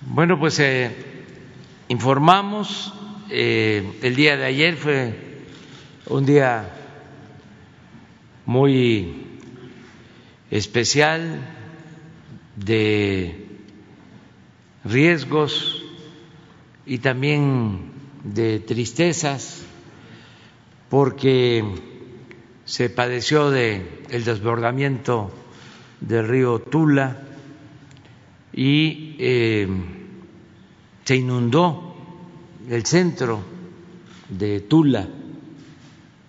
Bueno, pues eh, informamos, eh, el día de ayer fue un día muy especial de riesgos y también de tristezas porque se padeció de el desbordamiento del río Tula y eh, se inundó el centro de Tula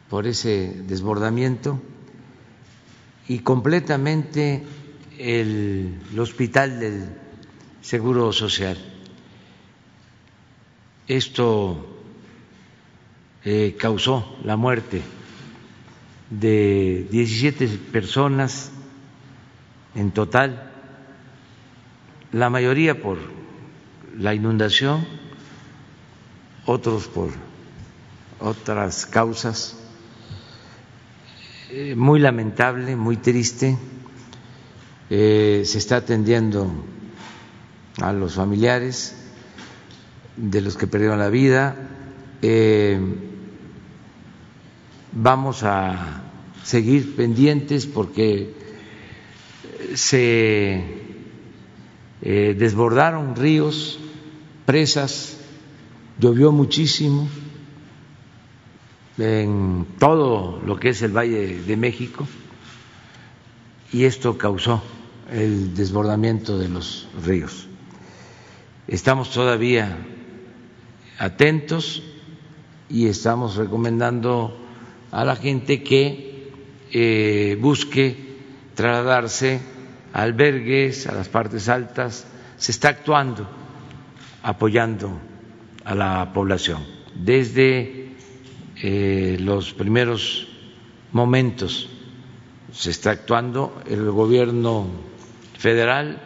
por ese desbordamiento y completamente el, hospital del Seguro Social. Esto eh, causó la muerte de 17 personas en total, la mayoría por la inundación, otros por otras causas. Eh, muy lamentable, muy triste. Eh, se está atendiendo a los familiares de los que perdieron la vida. Eh, vamos a seguir pendientes porque se eh, desbordaron ríos, presas, llovió muchísimo en todo lo que es el Valle de México y esto causó el desbordamiento de los ríos. Estamos todavía atentos y estamos recomendando a la gente que eh, busque trasladarse albergues, a las partes altas. Se está actuando apoyando a la población desde eh, los primeros momentos. Se está actuando el gobierno federal,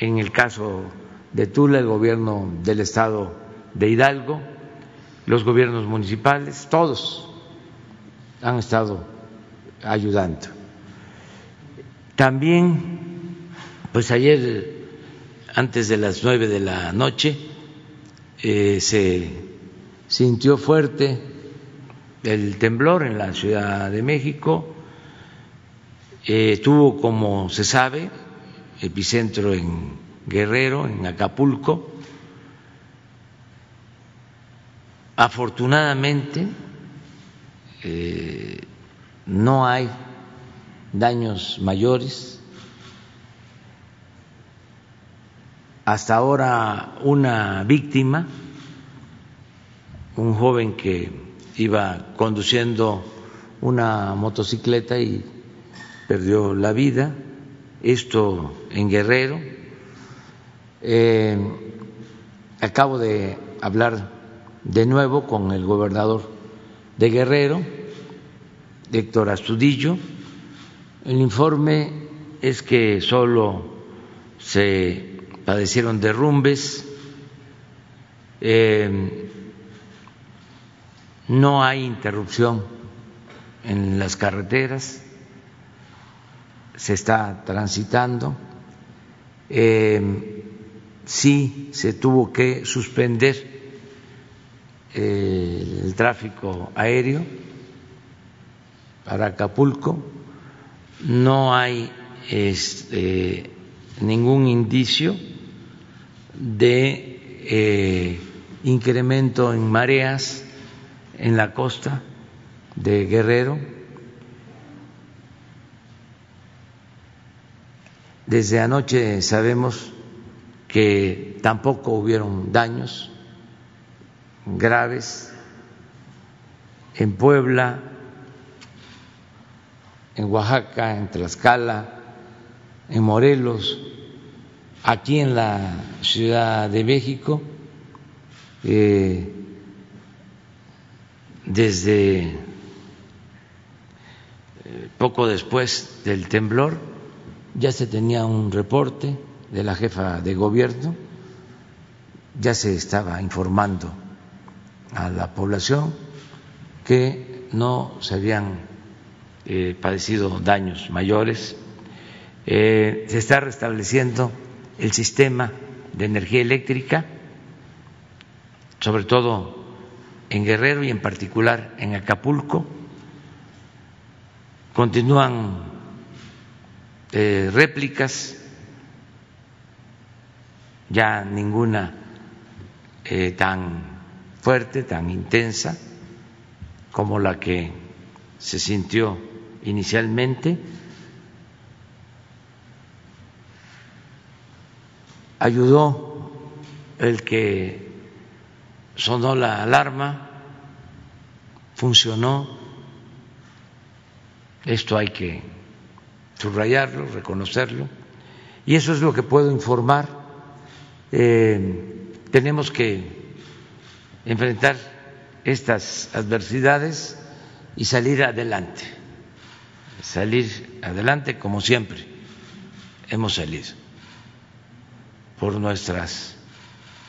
en el caso de Tula, el gobierno del estado de Hidalgo, los gobiernos municipales, todos han estado ayudando. También, pues ayer, antes de las nueve de la noche, eh, se sintió fuerte el temblor en la Ciudad de México. Eh, tuvo, como se sabe, epicentro en Guerrero, en Acapulco. Afortunadamente, eh, no hay daños mayores. Hasta ahora una víctima, un joven que iba conduciendo una motocicleta y perdió la vida, esto en Guerrero. Eh, acabo de hablar de nuevo con el gobernador de Guerrero, Héctor Astudillo. El informe es que solo se padecieron derrumbes, eh, no hay interrupción en las carreteras, se está transitando, eh, sí se tuvo que suspender el tráfico aéreo para Acapulco. No hay este, ningún indicio de eh, incremento en mareas en la costa de Guerrero. Desde anoche sabemos que tampoco hubieron daños graves en Puebla, en Oaxaca, en Tlaxcala, en Morelos, aquí en la Ciudad de México, eh, desde eh, poco después del temblor ya se tenía un reporte de la jefa de gobierno, ya se estaba informando a la población que no se habían eh, padecido daños mayores. Eh, se está restableciendo el sistema de energía eléctrica, sobre todo en Guerrero y en particular en Acapulco. Continúan eh, réplicas, ya ninguna tan fuerte, tan intensa como la que se sintió inicialmente. Ayudó el que sonó la alarma, funcionó. Esto hay que subrayarlo, reconocerlo. Y eso es lo que puedo informar. Eh, tenemos que enfrentar estas adversidades y salir adelante, salir adelante como siempre hemos salido, por nuestras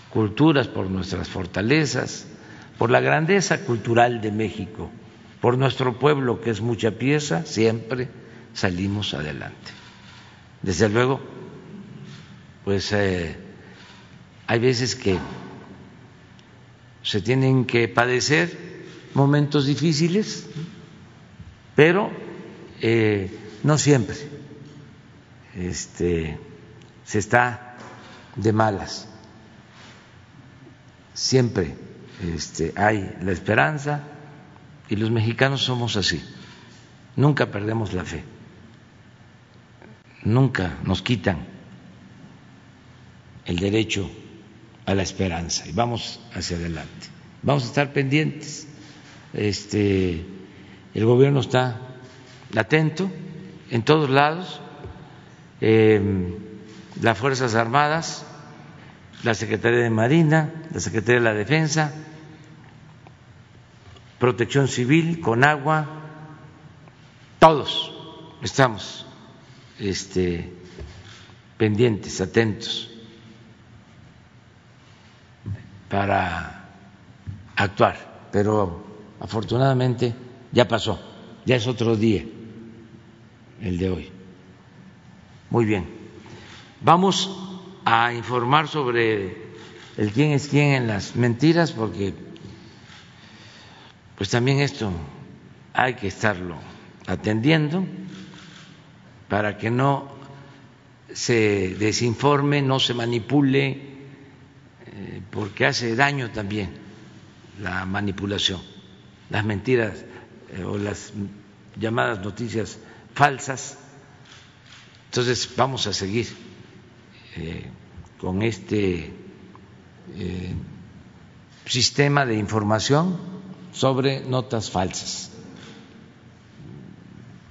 culturas, por nuestras fortalezas, por la grandeza cultural de México, por nuestro pueblo que es mucha pieza, siempre salimos adelante. Desde luego, pues eh, hay veces que se tienen que padecer momentos difíciles, pero eh, no siempre este, se está de malas. Siempre este, hay la esperanza y los mexicanos somos así. Nunca perdemos la fe, nunca nos quitan el derecho a la esperanza y vamos hacia adelante. Vamos a estar pendientes. Este, el gobierno está atento en todos lados. Em, las Fuerzas Armadas, la Secretaría de Marina, la Secretaría de la Defensa, Protección Civil, con agua, todos estamos este, pendientes, atentos para actuar, pero afortunadamente ya pasó, ya es otro día el de hoy. Muy bien, vamos a informar sobre el quién es quién en las mentiras, porque pues también esto hay que estarlo atendiendo para que no se desinforme, no se manipule eh, porque hace daño también la manipulación, las mentiras eh, o las llamadas noticias falsas. Entonces vamos a seguir eh, con este sistema de información sobre notas falsas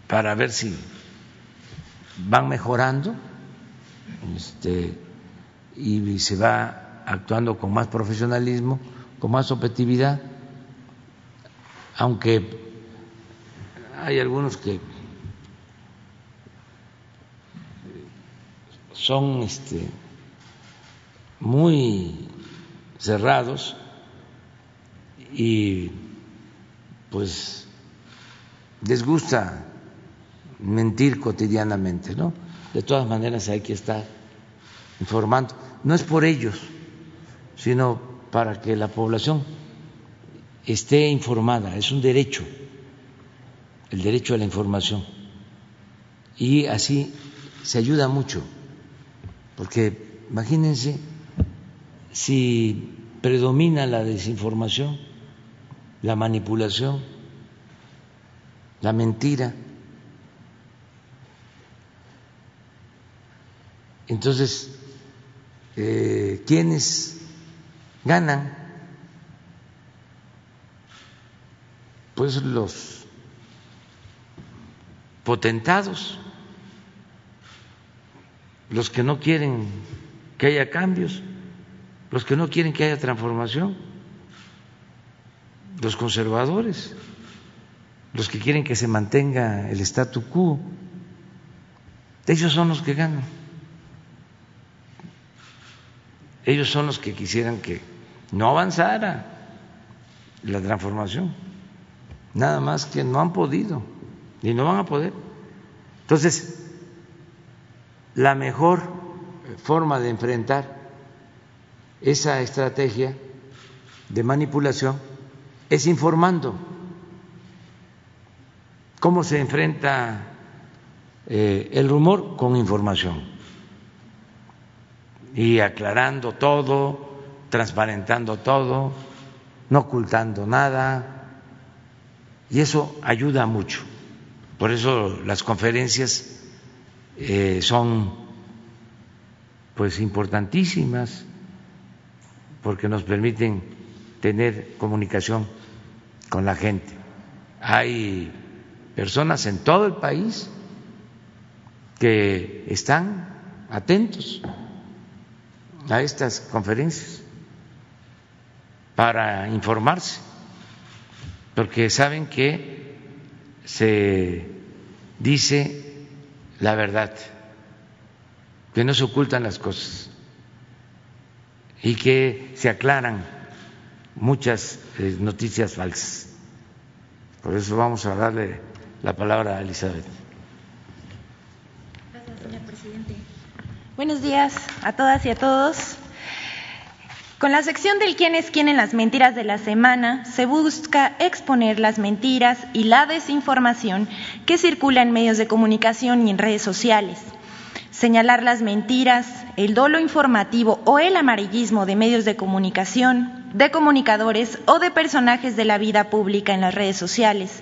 para ver si van mejorando este, y se va actuando con más profesionalismo, con más objetividad, aunque hay algunos que son este, muy cerrados y pues les gusta mentir cotidianamente, ¿no? De todas maneras hay que estar informando. No es por ellos, sino para que la población esté informada, es un derecho, el derecho a la información. Y así se ayuda mucho, porque imagínense si predomina la desinformación, la manipulación, la mentira, entonces, eh, ¿quiénes ganan pues los potentados, los que no quieren que haya cambios, los que no quieren que haya transformación, los conservadores, los que quieren que se mantenga el statu quo, ellos son los que ganan. Ellos son los que quisieran que no avanzara la transformación. Nada más que no han podido y no van a poder. Entonces, la mejor forma de enfrentar esa estrategia de manipulación es informando. Cómo se enfrenta eh, el rumor con información. Y aclarando todo, transparentando todo, no ocultando nada, y eso ayuda mucho. Por eso las conferencias eh, son pues importantísimas porque nos permiten tener comunicación con la gente. Hay personas en todo el país que están atentos a estas conferencias para informarse, porque saben que se dice la verdad, que no se ocultan las cosas y que se aclaran muchas eh, noticias falsas. Por eso vamos a darle la palabra a Elizabeth. Gracias, señor presidente. Buenos días a todas y a todos. Con la sección del quién es quién en las mentiras de la semana, se busca exponer las mentiras y la desinformación que circula en medios de comunicación y en redes sociales señalar las mentiras, el dolo informativo o el amarillismo de medios de comunicación, de comunicadores o de personajes de la vida pública en las redes sociales.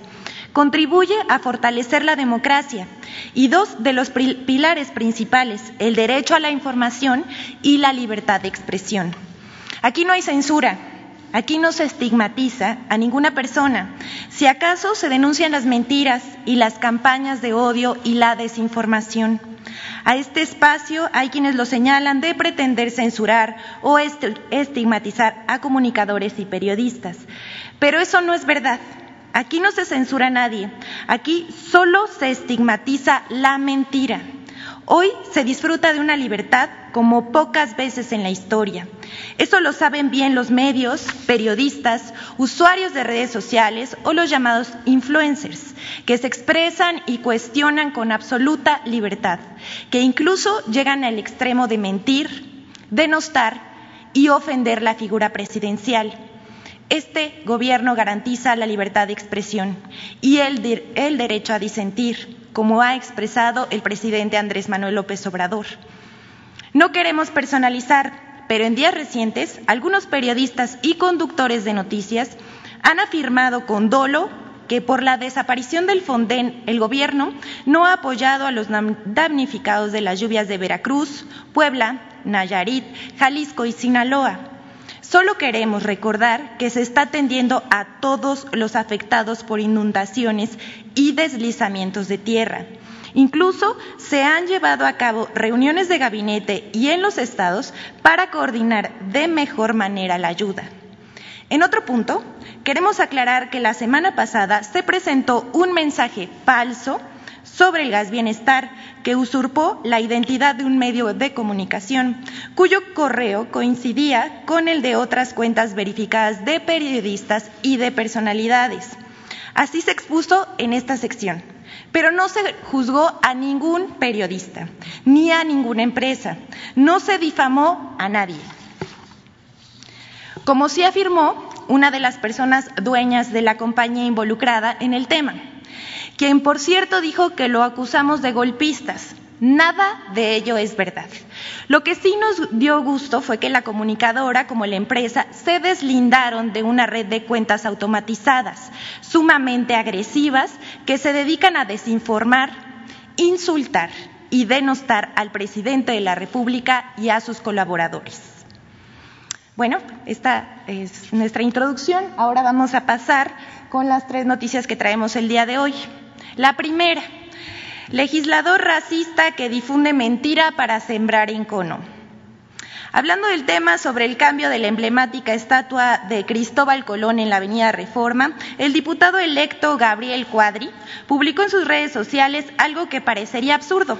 Contribuye a fortalecer la democracia y dos de los pilares principales, el derecho a la información y la libertad de expresión. Aquí no hay censura, Aquí no se estigmatiza a ninguna persona. Si acaso se denuncian las mentiras y las campañas de odio y la desinformación. A este espacio hay quienes lo señalan de pretender censurar o estigmatizar a comunicadores y periodistas. Pero eso no es verdad. Aquí no se censura a nadie. Aquí solo se estigmatiza la mentira. Hoy se disfruta de una libertad como pocas veces en la historia. Eso lo saben bien los medios, periodistas, usuarios de redes sociales o los llamados influencers, que se expresan y cuestionan con absoluta libertad, que incluso llegan al extremo de mentir, denostar y ofender la figura presidencial. Este gobierno garantiza la libertad de expresión y el, derecho a disentir, como ha expresado el presidente Andrés Manuel López Obrador. No queremos personalizar, pero en días recientes algunos periodistas y conductores de noticias han afirmado con dolo que por la desaparición del Fonden el gobierno no ha apoyado a los damnificados de las lluvias de Veracruz, Puebla, Nayarit, Jalisco y Sinaloa. Solo queremos recordar que se está atendiendo a todos los afectados por inundaciones y deslizamientos de tierra Incluso se han llevado a cabo reuniones de gabinete y en los estados para coordinar de mejor manera la ayuda. En otro punto, queremos aclarar que la semana pasada se presentó un mensaje falso sobre el gas bienestar que usurpó la identidad de un medio de comunicación, cuyo correo coincidía con el de otras cuentas verificadas de periodistas y de personalidades. Así se expuso en esta sección pero no se juzgó a ningún periodista ni a ninguna empresa, no se difamó a nadie. Como sí afirmó una de las personas dueñas de la compañía involucrada en el tema, quien por cierto dijo que lo acusamos de golpistas. Nada de ello es verdad. Lo que sí nos dio gusto fue que la comunicadora como la empresa se deslindaron de una red de cuentas automatizadas, sumamente agresivas, que se dedican a desinformar, insultar y denostar al presidente de la República y a sus colaboradores. Bueno, esta es nuestra introducción. Ahora vamos a pasar con las tres noticias que traemos el día de hoy. La primera, Legislador racista que difunde mentira para sembrar encono. Hablando del tema sobre el cambio de la emblemática estatua de Cristóbal Colón en la Avenida Reforma, el diputado electo Gabriel Cuadri publicó en sus redes sociales algo que parecería absurdo.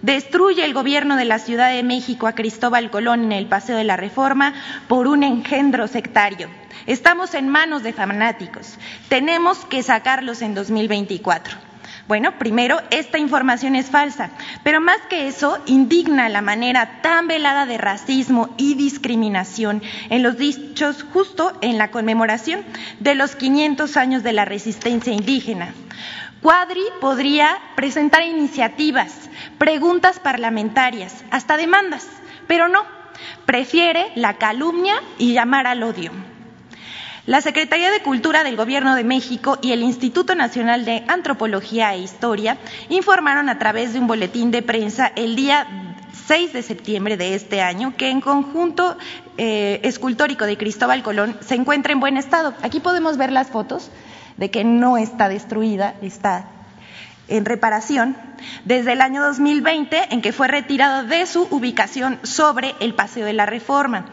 Destruye el gobierno de la Ciudad de México a Cristóbal Colón en el Paseo de la Reforma por un engendro sectario. Estamos en manos de fanáticos. Tenemos que sacarlos en 2024. Bueno, primero, esta información es falsa, pero más que eso, indigna la manera tan velada de racismo y discriminación en los dichos justo en la conmemoración de los 500 años de la resistencia indígena. Cuadri podría presentar iniciativas, preguntas parlamentarias, hasta demandas, pero no, prefiere la calumnia y llamar al odio. La Secretaría de Cultura del Gobierno de México y el Instituto Nacional de Antropología e Historia informaron a través de un boletín de prensa el día 6 de septiembre de este año que en conjunto eh, escultórico de Cristóbal Colón se encuentra en buen estado. Aquí podemos ver las fotos de que no está destruida, está en reparación desde el año 2020 en que fue retirado de su ubicación sobre el Paseo de la Reforma.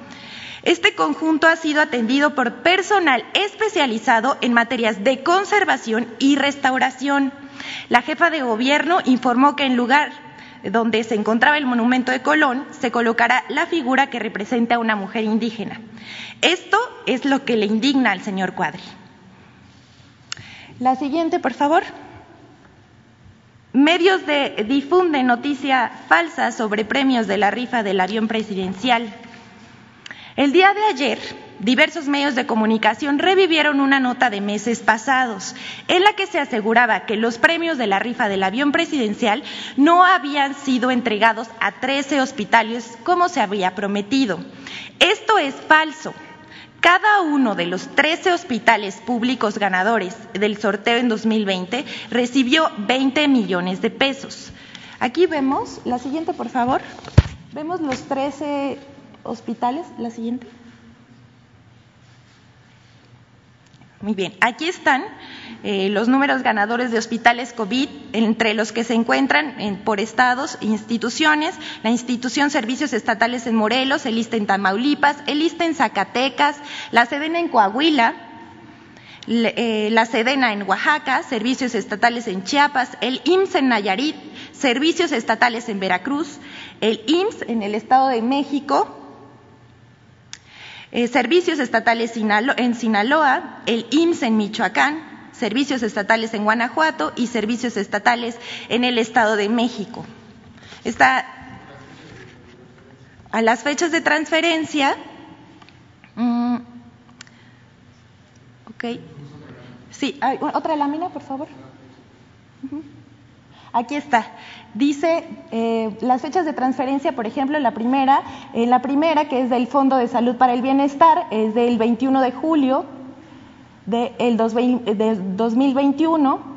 Este conjunto ha sido atendido por personal especializado en materias de conservación y restauración. La jefa de gobierno informó que en lugar donde se encontraba el monumento de Colón, se colocará la figura que representa a una mujer indígena. Esto es lo que le indigna al señor Cuadri. La siguiente, por favor. Medios de, difunden noticia falsa sobre premios de la rifa del avión presidencial. El día de ayer, diversos medios de comunicación revivieron una nota de meses pasados en la que se aseguraba que los premios de la rifa del avión presidencial no habían sido entregados a 13 hospitales como se había prometido. Esto es falso. Cada uno de los 13 hospitales públicos ganadores del sorteo en 2020 recibió 20 millones de pesos. Aquí vemos, la siguiente por favor, vemos los 13 hospitales. La siguiente. Muy bien, aquí están eh, los números ganadores de hospitales COVID, entre los que se encuentran por estados e instituciones, la institución Servicios Estatales en Morelos, el ISTE en Tamaulipas, el ISTE en Zacatecas, la SEDENA en Coahuila, eh, la SEDENA en Oaxaca, Servicios Estatales en Chiapas, el IMSS en Nayarit, Servicios Estatales en Veracruz, el IMSS en el Estado de México, eh, servicios estatales en Sinaloa, el IMSS en Michoacán, servicios estatales en Guanajuato y servicios estatales en el Estado de México. Está a las fechas de transferencia. Mm, ok. Sí, otra lámina, por favor. Aquí está. Dice eh, las fechas de transferencia, por ejemplo, la primera, en la primera, que es del Fondo de Salud para el Bienestar, es del 21 de julio del de 2021.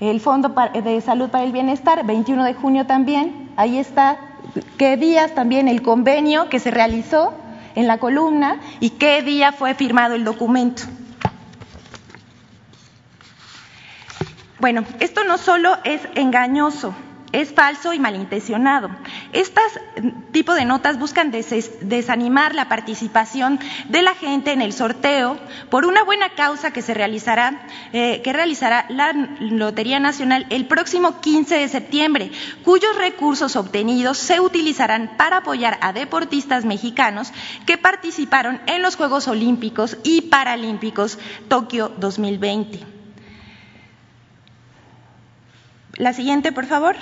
El Fondo de Salud para el Bienestar, 21 de junio también. Ahí está qué días también el convenio que se realizó en la columna y qué día fue firmado el documento. Bueno, esto no solo es engañoso, es falso y malintencionado. Estas tipo de notas buscan desanimar la participación de la gente en el sorteo por una buena causa que se realizará, eh, que realizará la Lotería Nacional el próximo 15 de septiembre, cuyos recursos obtenidos se utilizarán para apoyar a deportistas mexicanos que participaron en los Juegos Olímpicos y Paralímpicos Tokio 2020. La siguiente, por favor.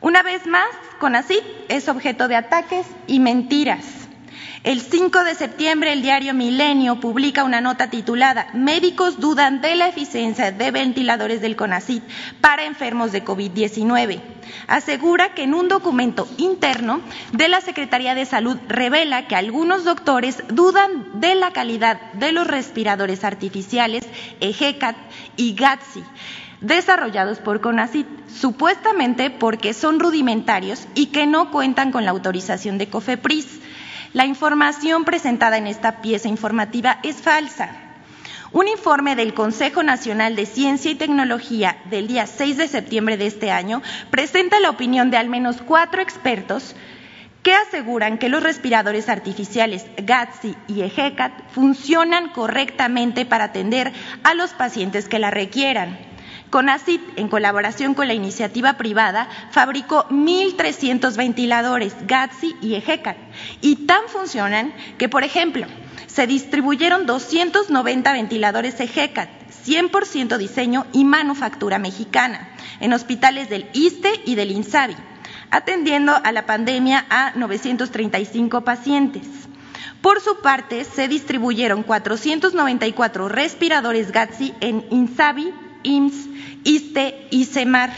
Una vez más, CONACYT es objeto de ataques y mentiras. El 5 de septiembre el diario Milenio publica una nota titulada Médicos dudan de la eficiencia de ventiladores del CONACYT para enfermos de COVID-19. Asegura que en un documento interno de la Secretaría de Salud revela que algunos doctores dudan de la calidad de los respiradores artificiales EGECAT y GATSI desarrollados por CONACYT, supuestamente porque son rudimentarios y que no cuentan con la autorización de COFEPRIS. La información presentada en esta pieza informativa es falsa. Un informe del Consejo Nacional de Ciencia y Tecnología del día 6 de septiembre de este año presenta la opinión de al menos cuatro expertos que aseguran que los respiradores artificiales GATSI y EGECAT funcionan correctamente para atender a los pacientes que la requieran. CONACIT, en colaboración con la iniciativa privada, fabricó 1.300 ventiladores GATSI y EGECAT y tan funcionan que, por ejemplo, se distribuyeron 290 ventiladores EGECAT, 100% diseño y manufactura mexicana, en hospitales del ISTE y del INSABI, atendiendo a la pandemia a 935 pacientes. Por su parte, se distribuyeron 494 respiradores GATSI en INSABI, IMSS, ISTE y CEMAR,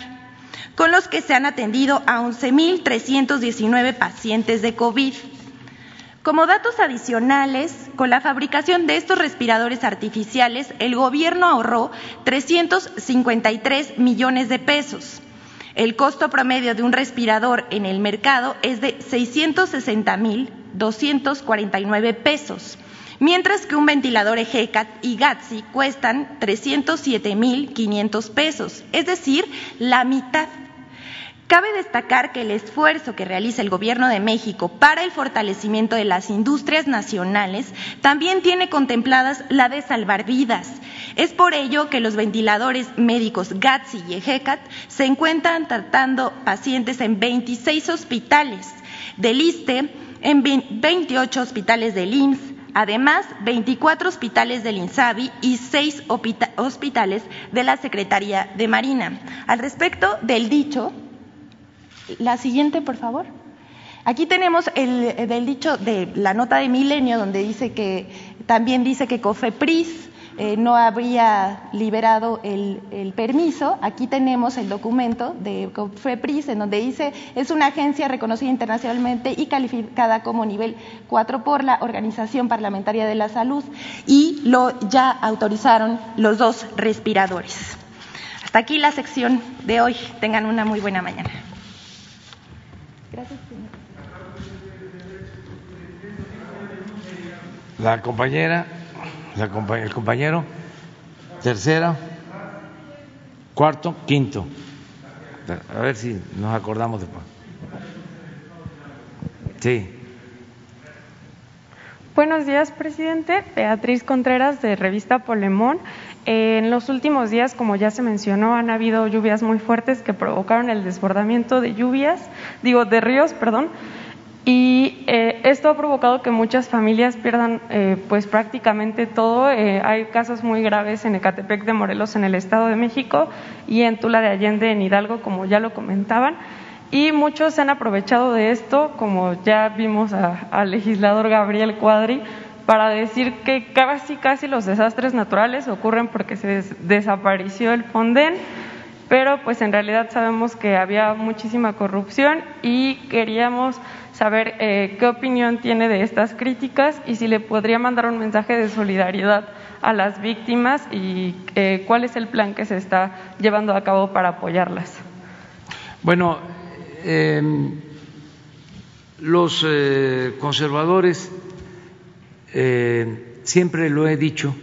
con los que se han atendido a 11.319 pacientes de COVID. Como datos adicionales, con la fabricación de estos respiradores artificiales, el gobierno ahorró 353 millones de pesos. El costo promedio de un respirador en el mercado es de 660 mil 249 pesos, mientras que un ventilador EGECAT y GATSI cuestan 307 mil 500 pesos, es decir, la mitad. Cabe destacar que el esfuerzo que realiza el Gobierno de México para el fortalecimiento de las industrias nacionales también tiene contempladas la de salvar vidas. Es por ello que los ventiladores médicos GATSI y EGECAT se encuentran tratando pacientes en 26 hospitales del ISTE, en 28 hospitales del IMSS, Además, 24 hospitales del INSABI y 6 hospitales de la Secretaría de Marina. Al respecto del dicho, la siguiente, por favor. Aquí tenemos el del dicho de la nota de Milenio, donde dice que también dice que COFEPRIS eh, no habría liberado el, el, permiso. Aquí tenemos el documento de COFEPRIS, en donde dice es una agencia reconocida internacionalmente y calificada como nivel 4 por la Organización Parlamentaria de la Salud y lo ya autorizaron los dos respiradores. Hasta aquí la sección de hoy. Tengan una muy buena mañana. Gracias, La compañera, el compañero, tercera, cuarto, quinto. A ver si nos acordamos después. Sí. Buenos días, presidente. Beatriz Contreras, de Revista Polemón. En los últimos días, como ya se mencionó, han habido lluvias muy fuertes que provocaron el desbordamiento de lluvias, digo, de ríos, perdón, y eh, esto ha provocado que muchas familias pierdan eh, pues prácticamente todo. Eh, hay casos muy graves en Ecatepec de Morelos, en el Estado de México, y en Tula de Allende, en Hidalgo, como ya lo comentaban. Y muchos se han aprovechado de esto, como ya vimos al legislador Gabriel Cuadri, para decir que casi casi los desastres naturales ocurren porque se desapareció el Fonden, pero pues en realidad sabemos que había muchísima corrupción y queríamos saber eh, qué opinión tiene de estas críticas y si le podría mandar un mensaje de solidaridad a las víctimas y eh, cuál es el plan que se está llevando a cabo para apoyarlas. Bueno, em, los eh, conservadores siempre lo he dicho,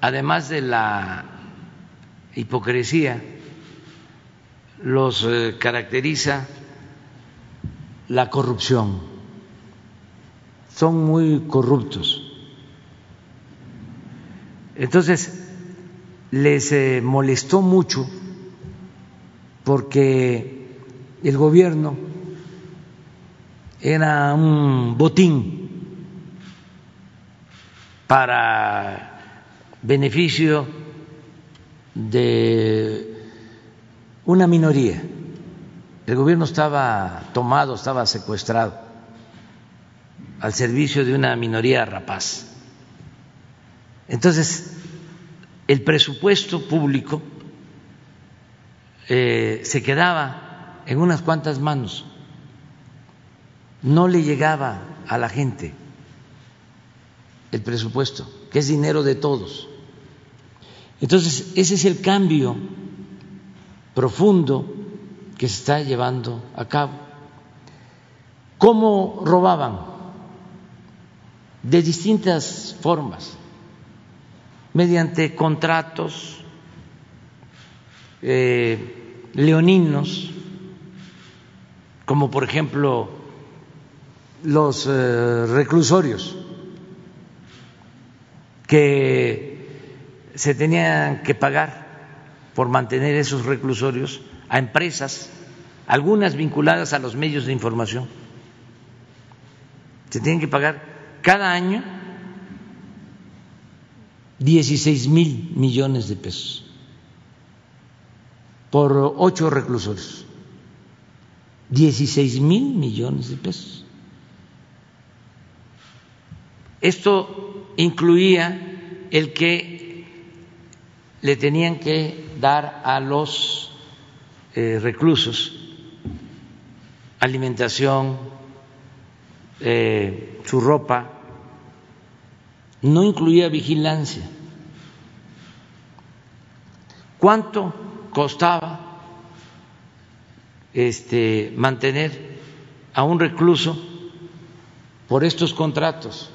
además de la hipocresía, los eh, caracteriza la corrupción. Son muy corruptos. Entonces, les eh, molestó mucho porque el gobierno era un botín para beneficio de una minoría. El gobierno estaba tomado, estaba secuestrado al servicio de una minoría rapaz. Entonces, el presupuesto público eh, se quedaba en unas cuantas manos, no le llegaba a la gente el presupuesto, que es dinero de todos. Entonces, ese es el cambio profundo que se está llevando a cabo. ¿Cómo robaban? De distintas formas, mediante contratos eh, leoninos, como por ejemplo los eh, reclusorios que se tenían que pagar por mantener esos reclusorios a empresas, algunas vinculadas a los medios de información. Se tienen que pagar cada año 16 mil millones de pesos por ocho reclusores. 16 mil millones de pesos. Esto incluía el que le tenían que dar a los eh, reclusos alimentación, eh, su ropa, no incluía vigilancia. ¿Cuánto costaba este, mantener a un recluso por estos contratos?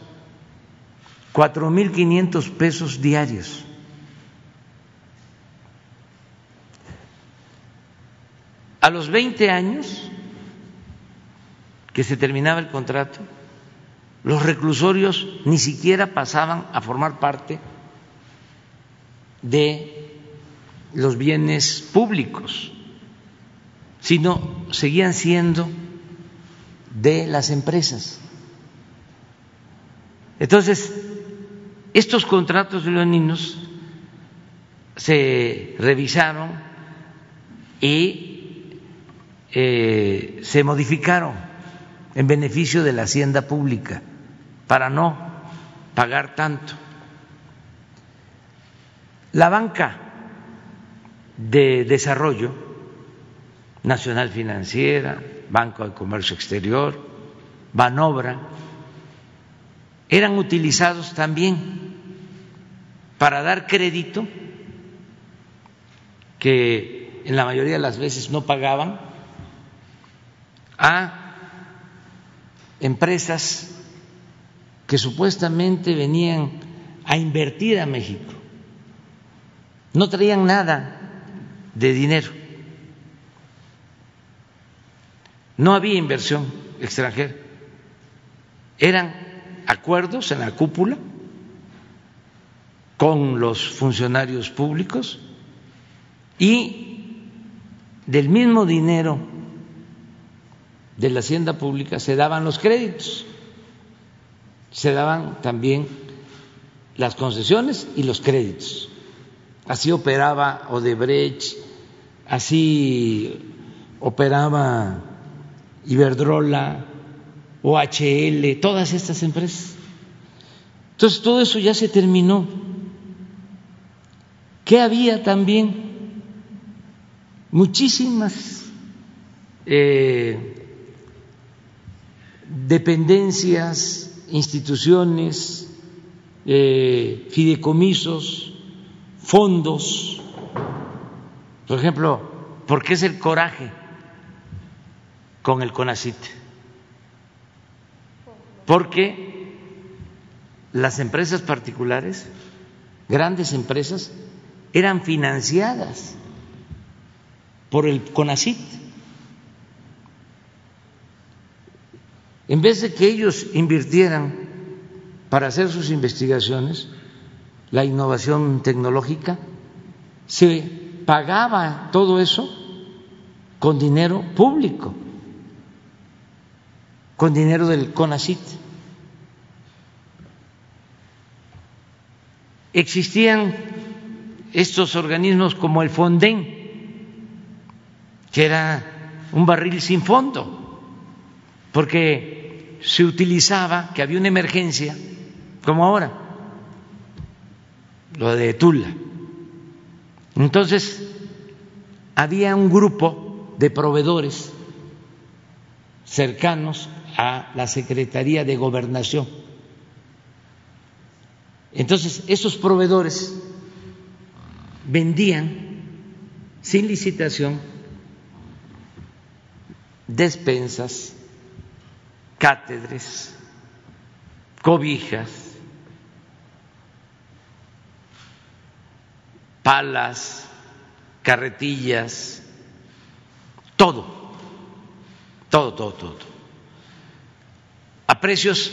Cuatro mil quinientos pesos diarios. A los 20 años que se terminaba el contrato, los reclusorios ni siquiera pasaban a formar parte de los bienes públicos, sino seguían siendo de las empresas. Entonces, estos contratos leoninos se revisaron y eh, se modificaron en beneficio de la hacienda pública para no pagar tanto. La banca de desarrollo nacional financiera, Banco de Comercio Exterior, Banobra, eran utilizados también para dar crédito que en la mayoría de las veces no pagaban a empresas que supuestamente venían a invertir a México. No traían nada de dinero. No había inversión extranjera. Eran acuerdos en la cúpula con los funcionarios públicos y del mismo dinero de la hacienda pública se daban los créditos se daban también las concesiones y los créditos. Así operaba Odebrecht, así operaba Iberdrola, OHL, todas estas empresas. Entonces todo eso ya se terminó. ¿Qué había también? Muchísimas eh, dependencias instituciones, eh, fideicomisos, fondos. Por ejemplo, ¿por qué es el coraje con el CONACIT? Porque las empresas particulares, grandes empresas, eran financiadas por el CONACIT. En vez de que ellos invirtieran para hacer sus investigaciones, la innovación tecnológica, se pagaba todo eso con dinero público, con dinero del CONACIT. Existían estos organismos como el FONDEN, que era un barril sin fondo porque se utilizaba que había una emergencia, como ahora, lo de Tula. Entonces, había un grupo de proveedores cercanos a la Secretaría de Gobernación. Entonces, esos proveedores vendían sin licitación despensas, cátedres, cobijas, palas, carretillas, todo, todo, todo, todo, a precios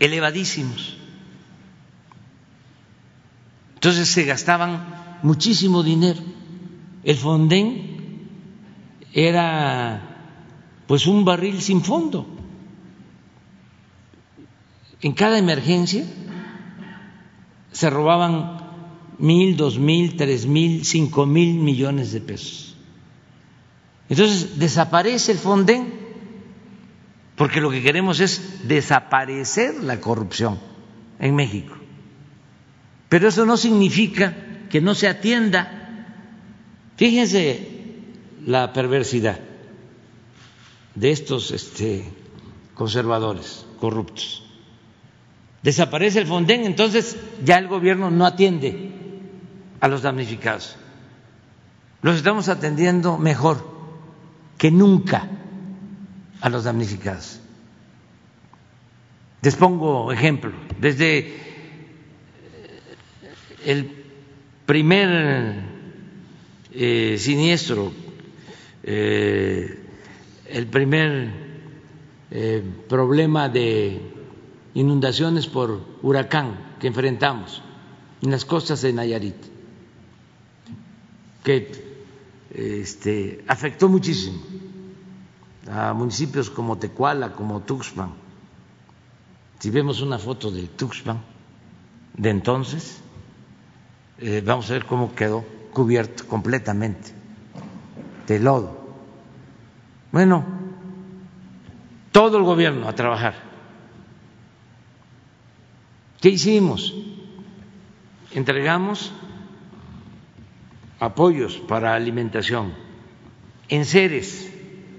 elevadísimos. Entonces se gastaban muchísimo dinero. El Fonden era pues un barril sin fondo en cada emergencia se robaban mil, dos mil, tres mil, cinco mil millones de pesos. Entonces desaparece el Fonden porque lo que queremos es desaparecer la corrupción en México. Pero eso no significa que no se atienda. Fíjense la perversidad de estos este, conservadores corruptos. Desaparece el Fonden, entonces ya el gobierno no atiende a los damnificados. Los estamos atendiendo mejor que nunca a los damnificados. Les pongo ejemplo. Desde el primer eh, siniestro, eh, el primer eh, problema de inundaciones por huracán que enfrentamos en las costas de Nayarit, que este, afectó muchísimo a municipios como Tecuala, como Tuxpan. Si vemos una foto de Tuxpan de entonces, eh, vamos a ver cómo quedó cubierto completamente de lodo. Bueno, todo el gobierno a trabajar. ¿Qué hicimos? Entregamos apoyos para alimentación en seres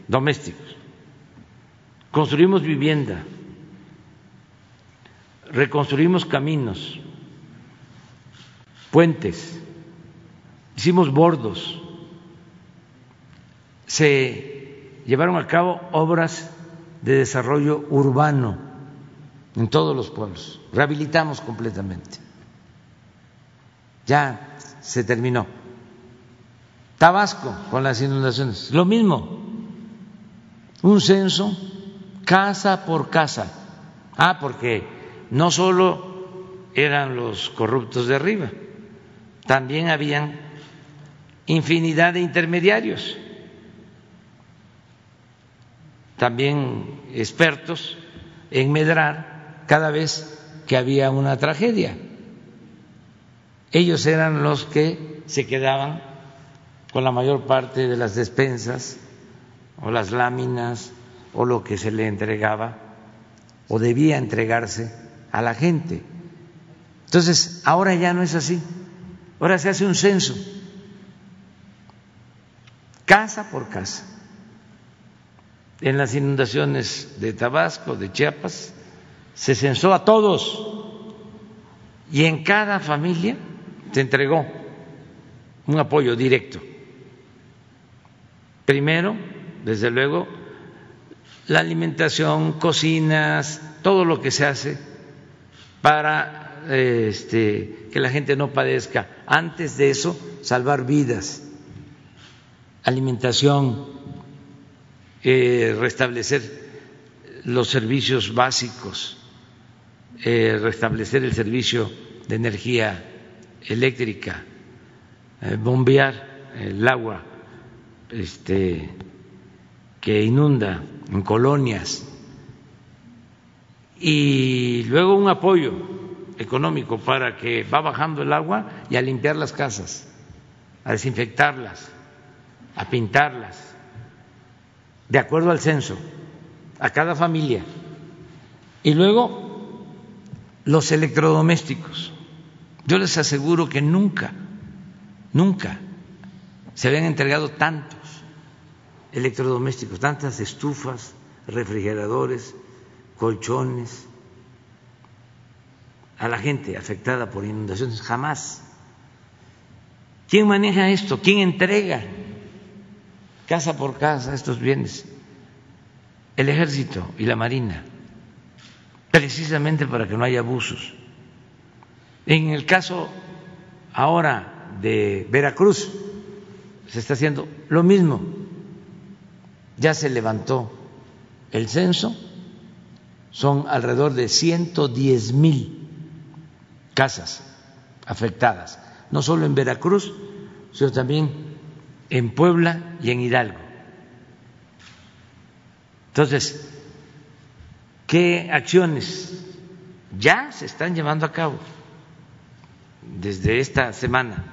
domésticos, construimos vivienda, reconstruimos caminos, puentes, hicimos bordos, se llevaron a cabo obras de desarrollo urbano en todos los pueblos, rehabilitamos completamente. Ya se terminó. Tabasco con las inundaciones, lo mismo, un censo casa por casa. Ah, porque no solo eran los corruptos de arriba, también habían infinidad de intermediarios, también expertos en medrar cada vez que había una tragedia. Ellos eran los que se quedaban con la mayor parte de las despensas o las láminas o lo que se le entregaba o debía entregarse a la gente. Entonces, ahora ya no es así. Ahora se hace un censo, casa por casa. En las inundaciones de Tabasco, de Chiapas, se censó a todos. Y en cada familia se entregó un apoyo directo. Primero, desde luego, la alimentación, cocinas, todo lo que se hace para este, que la gente no padezca. Antes de eso, salvar vidas, alimentación, eh, restablecer los servicios básicos, eh, restablecer el servicio de energía eléctrica, eh, bombear el agua este, que inunda en colonias y luego un apoyo económico para que va bajando el agua y a limpiar las casas, a desinfectarlas, a pintarlas, de acuerdo al censo, a cada familia. Y luego los electrodomésticos. Yo les aseguro que nunca, nunca se habían entregado tantos electrodomésticos, tantas estufas, refrigeradores, colchones a la gente afectada por inundaciones, jamás. ¿Quién maneja esto? ¿Quién entrega casa por casa estos bienes? El ejército y la marina, precisamente para que no haya abusos. En el caso ahora de Veracruz, se está haciendo lo mismo. Ya se levantó el censo, son alrededor de 110 mil casas afectadas, no solo en Veracruz, sino también en Puebla y en Hidalgo. Entonces, ¿qué acciones ya se están llevando a cabo desde esta semana.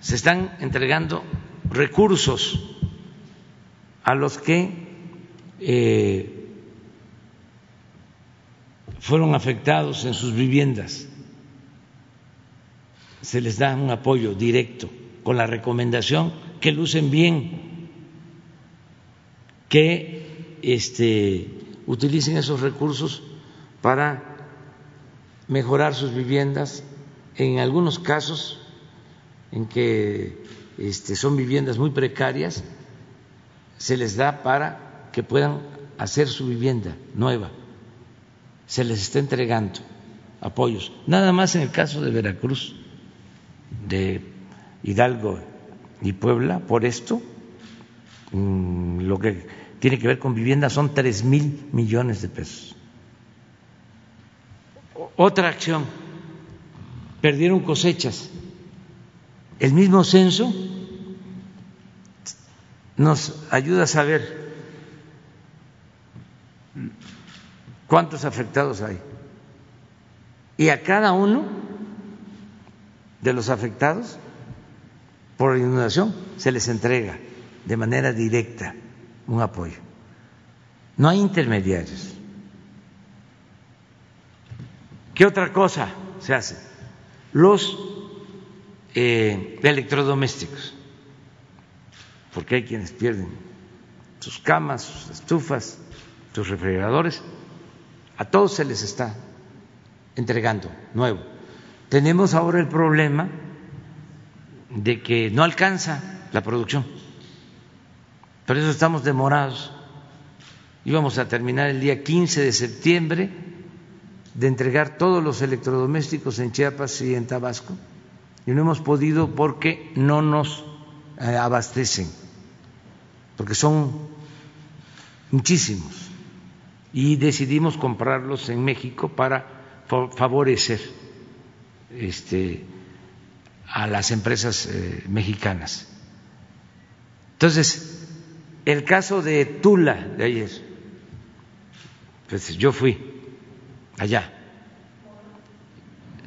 Se están entregando recursos a los que eh, fueron afectados en sus viviendas. Se les da un apoyo directo con la recomendación que lucen bien, que este, utilicen esos recursos para mejorar sus viviendas, en algunos casos en que este, son viviendas muy precarias, se les da para que puedan hacer su vivienda nueva. Se les está entregando apoyos. Nada más en el caso de Veracruz, de Hidalgo y Puebla, por esto, mm, lo que tiene que ver con vivienda son tres mil millones de pesos. Otra acción, perdieron cosechas. El mismo censo nos ayuda a saber cuántos afectados hay. Y a cada uno de los afectados por inundación se les entrega de manera directa un apoyo. No hay intermediarios. ¿Qué otra cosa se hace? Los eh, electrodomésticos porque hay quienes pierden sus camas, sus estufas, sus refrigeradores, a todos se les está entregando nuevo. Tenemos ahora el problema de que no alcanza la producción. Por eso estamos demorados. Íbamos a terminar el día 15 de septiembre de entregar todos los electrodomésticos en Chiapas y en Tabasco y no hemos podido porque no nos eh, abastecen, porque son muchísimos. Y decidimos comprarlos en México para favorecer este, a las empresas eh, mexicanas. Entonces, el caso de Tula de ayer, pues yo fui allá.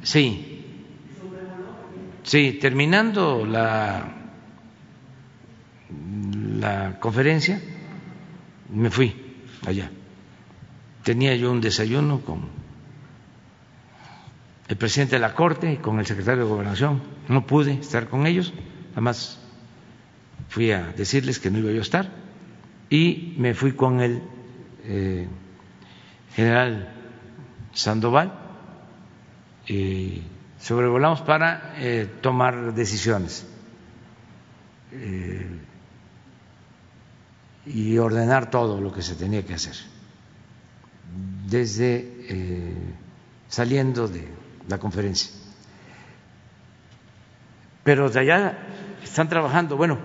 Sí, sí, terminando la la conferencia, me fui allá. Tenía yo un desayuno con el presidente de la Corte y con el secretario de Gobernación. No pude estar con ellos, además fui a decirles que no iba yo a estar y me fui con el eh, general Sandoval. y sobrevolamos para eh, tomar decisiones. Eh, y ordenar todo lo que se tenía que hacer, desde saliendo de la conferencia. Pero de allá están trabajando, bueno,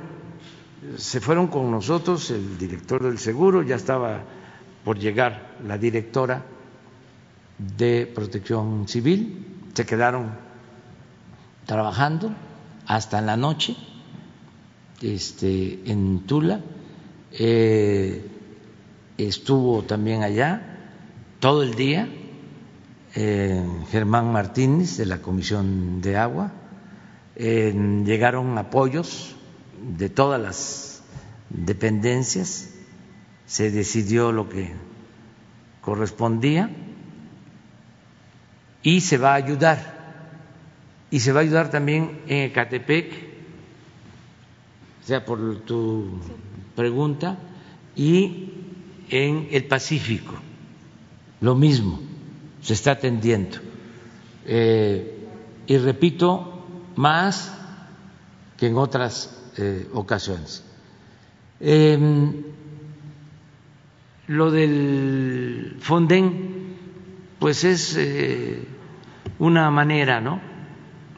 se fueron con nosotros el director del seguro, ya estaba por llegar la directora de protección civil, se quedaron trabajando hasta en la noche este, en Tula eh, estuvo también allá todo el día eh, Germán Martínez de la Comisión de Agua. Llegaron apoyos de todas las dependencias, se decidió lo que correspondía y se va a ayudar. Y se va a ayudar también en Ecatepec, o sea, por tu pregunta, y en el Pacífico, lo mismo, se está atendiendo. Eh, y repito, más que en otras eh, ocasiones. Em, lo del Fonden, pues es eh, una manera, ¿no?,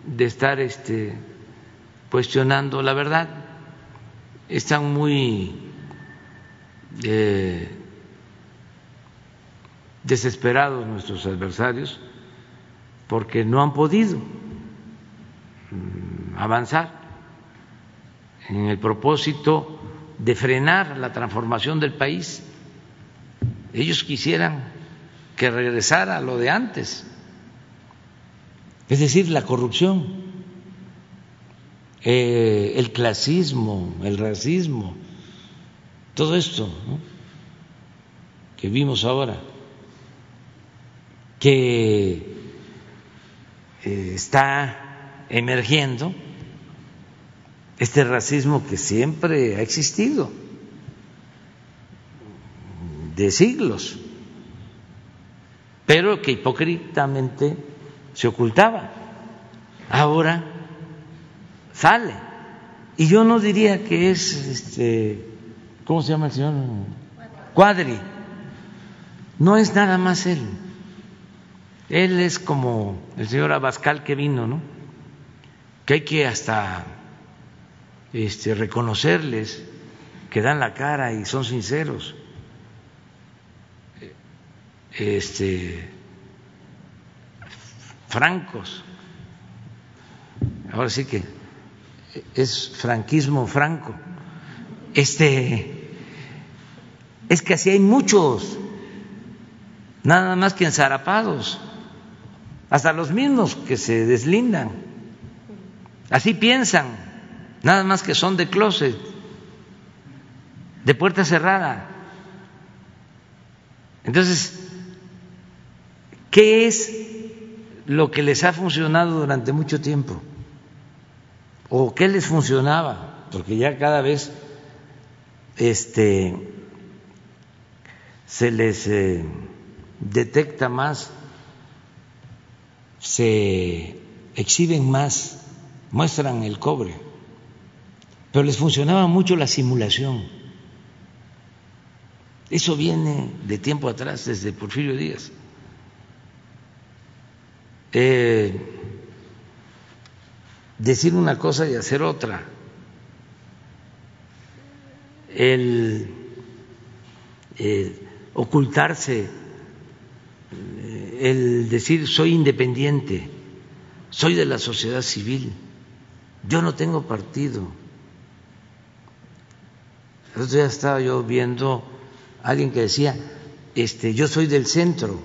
de estar este, cuestionando la verdad están muy eh, desesperados nuestros adversarios porque no han podido mm, avanzar en el propósito de frenar la transformación del país. Ellos quisieran que regresara lo de antes, es decir, la corrupción, eh, el clasismo, el racismo, todo esto que vimos ahora, que eh, está emergiendo, este racismo que siempre ha existido, de siglos, pero que hipócritamente se ocultaba. Ahora sale. Y yo no diría que es, este, ¿cómo se llama el señor? Cuadri. No es nada más él. Él es como el señor Abascal que vino, ¿no? Que hay que hasta este, reconocerles que dan la cara y son sinceros. Este, francos. Ahora sí que es franquismo franco. Este es que así hay muchos, nada más que enzarapados, hasta los mismos que se deslindan. Así piensan, nada más que son de closet, de puerta cerrada. Entonces, ¿qué es lo que les ha funcionado durante mucho tiempo? ¿O qué les funcionaba? Porque ya cada vez este, se les eh, detecta más, se exhiben más, muestran el cobre, pero les funcionaba mucho la simulación. Eso viene de tiempo atrás, desde Porfirio Díaz. Eh, decir una cosa y hacer otra. El eh, ocultarse, eh, el decir soy independiente, soy de la sociedad civil, yo no tengo partido. El otro día estaba yo viendo a alguien que decía, este, yo soy del centro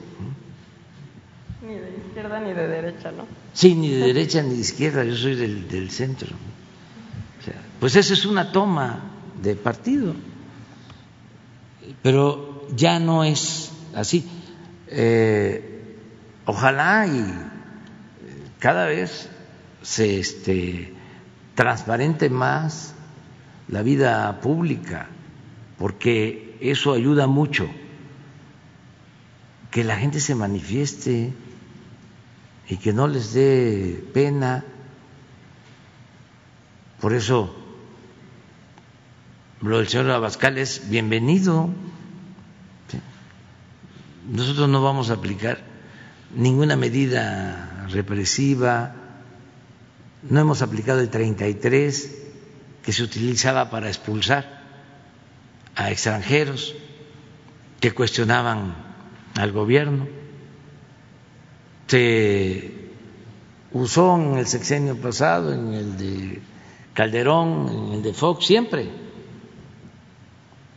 ni de derecha, ¿no? Sí, ni de derecha ni de izquierda, yo soy del, centro. pues eso es una toma de partido, pero ya no es así. Eh, ojalá y cada vez se este, transparente más la vida pública, porque eso ayuda mucho, que la gente se manifieste y que no les dé pena. Por eso lo del señor Abascal es bienvenido. Nosotros no vamos a aplicar ninguna medida represiva, no hemos aplicado el 33 que se utilizaba para expulsar a extranjeros que cuestionaban al gobierno se usó en el sexenio pasado, en el de Calderón, en el de Fox, siempre.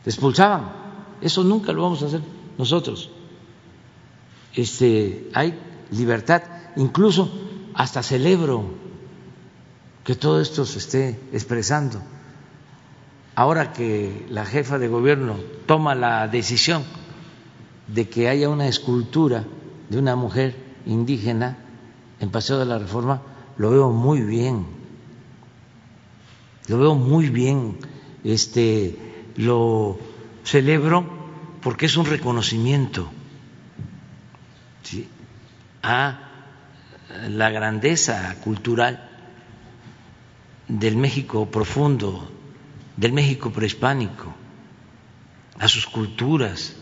Expulsaban. Eso nunca lo vamos a hacer nosotros. Este, hay libertad, incluso hasta celebro que todo esto se esté expresando. Ahora que la jefa de gobierno toma la decisión de que haya una escultura de una mujer indígena en Paseo de la Reforma, lo veo muy bien. Lo veo muy bien. Este lo celebro porque es un reconocimiento a la grandeza cultural del México profundo, del México prehispánico, a sus culturas,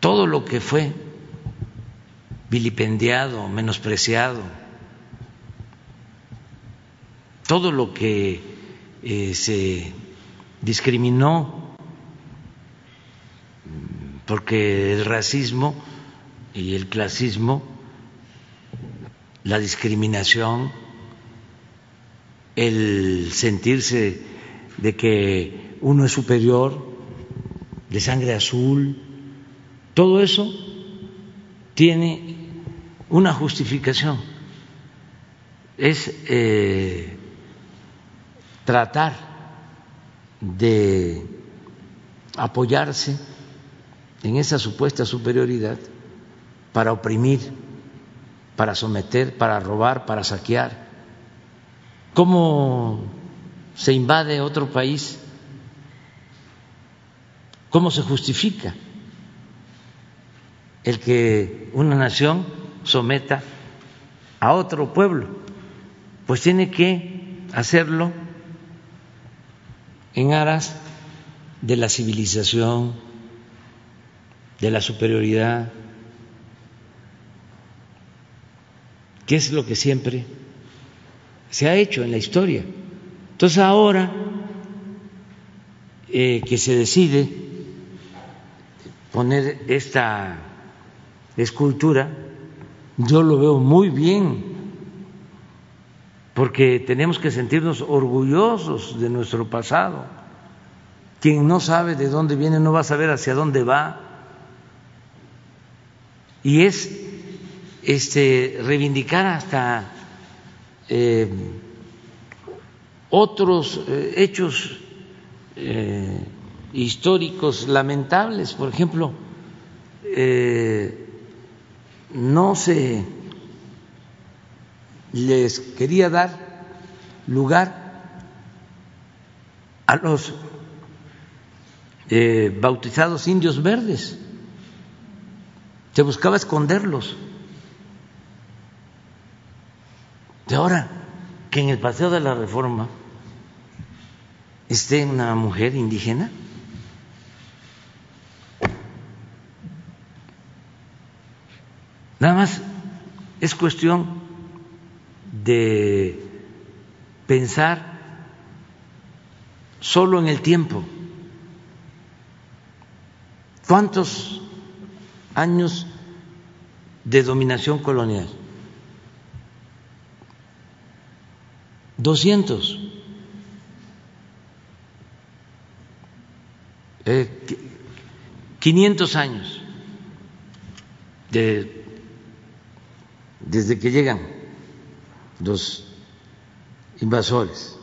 todo lo que fue vilipendiado, menospreciado. Todo lo que eh, se discriminó, porque el racismo y el clasismo, la discriminación, el sentirse de que uno es superior, de sangre azul, todo eso tiene una justificación, es eh, tratar de apoyarse en esa supuesta superioridad para oprimir, para someter, para robar, para saquear. ¿Cómo se invade otro país? ¿Cómo se justifica el que una nación someta a otro pueblo? Pues tiene que hacerlo en aras de la civilización, de la superioridad, que es lo que siempre se ha hecho en la historia. Entonces ahora eh, que se decide poner esta escultura, yo lo veo muy bien, porque tenemos que sentirnos orgullosos de nuestro pasado. Quien no sabe de dónde viene no va a saber hacia dónde va. Y es este, reivindicar hasta eh, otros eh, hechos eh, históricos lamentables. Por ejemplo, no se les quería dar lugar a los bautizados indios verdes. Se buscaba esconderlos. De ahora que en el Paseo de la Reforma esté una mujer indígena, nada más es cuestión de pensar solo en el tiempo. ¿Cuántos años de dominación colonial? 200. Eh, 500 años de, desde que llegan los invasores,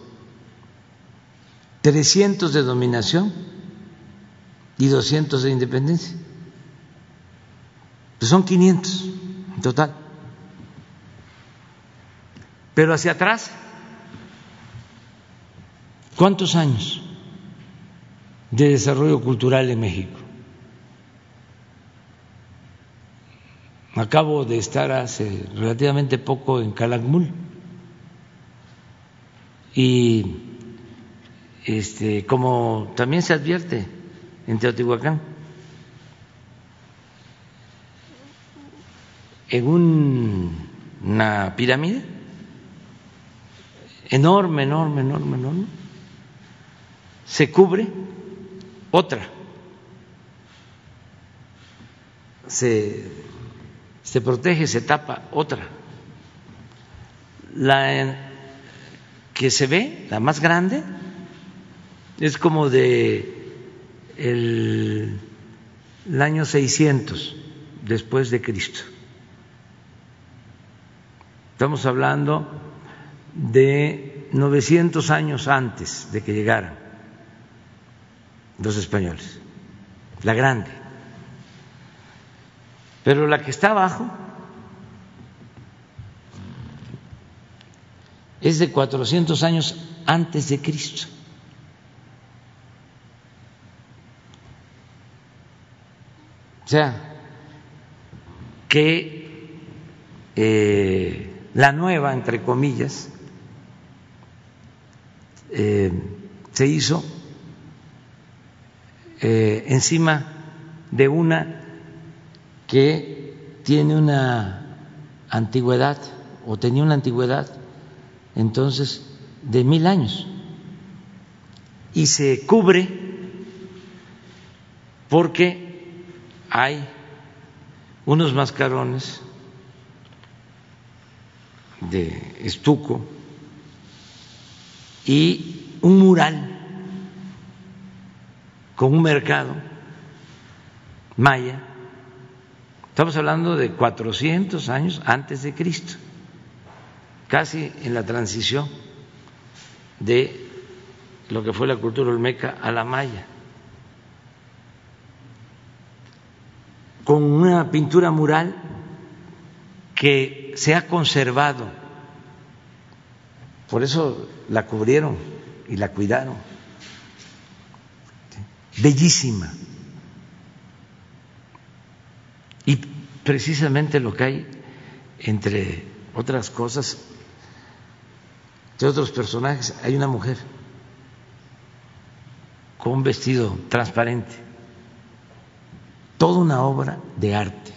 300 de dominación y 200 de independencia. Pues son 500 en total. Pero hacia atrás ¿Cuántos años de desarrollo cultural en México? Acabo de estar hace relativamente poco en Calakmul y este, como también se advierte en Teotihuacán, en una pirámide enorme, enorme, enorme, enorme se cubre otra, se, se protege, se tapa otra. La que se ve, la más grande, es como de el, año 600 después de Cristo. Estamos hablando de 900 años antes de que llegaran los españoles, la grande. Pero la que está abajo es de 400 años antes de Cristo. O sea, que eh, la nueva, entre comillas, eh, se hizo eh, encima de una que tiene una antigüedad o tenía una antigüedad entonces de mil años. Y se cubre porque hay unos mascarones de estuco y un mural con un mercado maya Estamos hablando de 400 años antes de Cristo, casi en la transición de lo que fue la cultura olmeca a la maya. con una pintura mural que se ha conservado. Por eso la cubrieron y la cuidaron. Bellísima. Y precisamente lo que hay, entre otras cosas, de otros personajes, hay una mujer con un vestido transparente toda una obra de arte.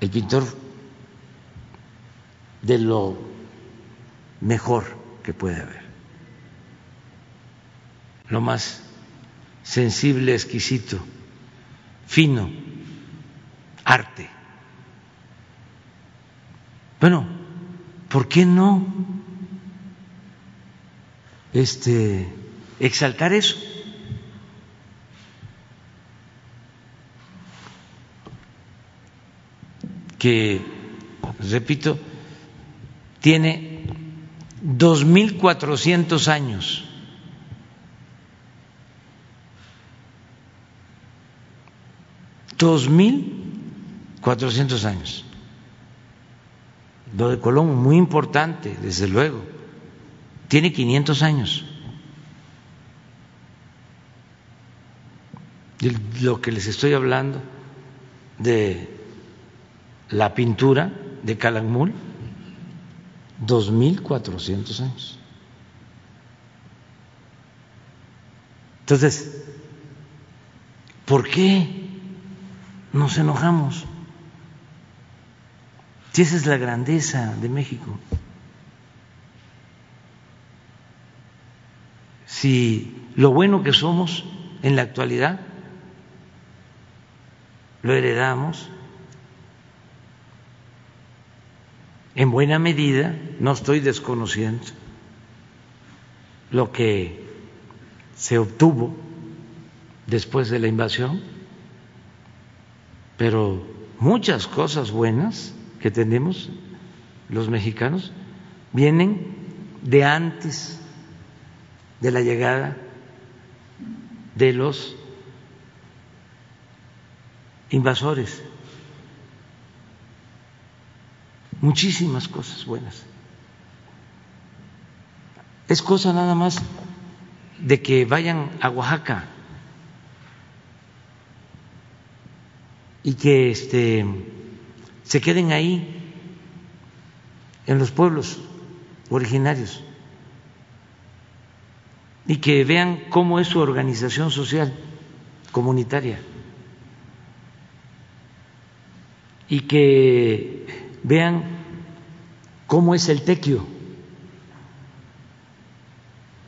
El pintor de lo mejor que puede haber, lo más sensible, exquisito, fino, arte. Bueno, ¿por qué no este exaltar eso? que, repito, tiene 2.400 años. Dos mil cuatrocientos años. Lo de Colón, muy importante, desde luego. Tiene 500 años. Lo que les estoy hablando de la pintura de Calakmul, 2.400 años. Entonces, ¿por qué nos enojamos? Si esa es la grandeza de México. Si lo bueno que somos en la actualidad lo heredamos en buena medida, no estoy desconociendo lo que se obtuvo después de la invasión, pero muchas cosas buenas que tenemos los mexicanos vienen de antes de la llegada de los invasores. muchísimas cosas buenas. Es cosa nada más de que vayan a Oaxaca y que este, se queden ahí, en los pueblos originarios, y que vean cómo es su organización social comunitaria, y que vean cómo es el tequio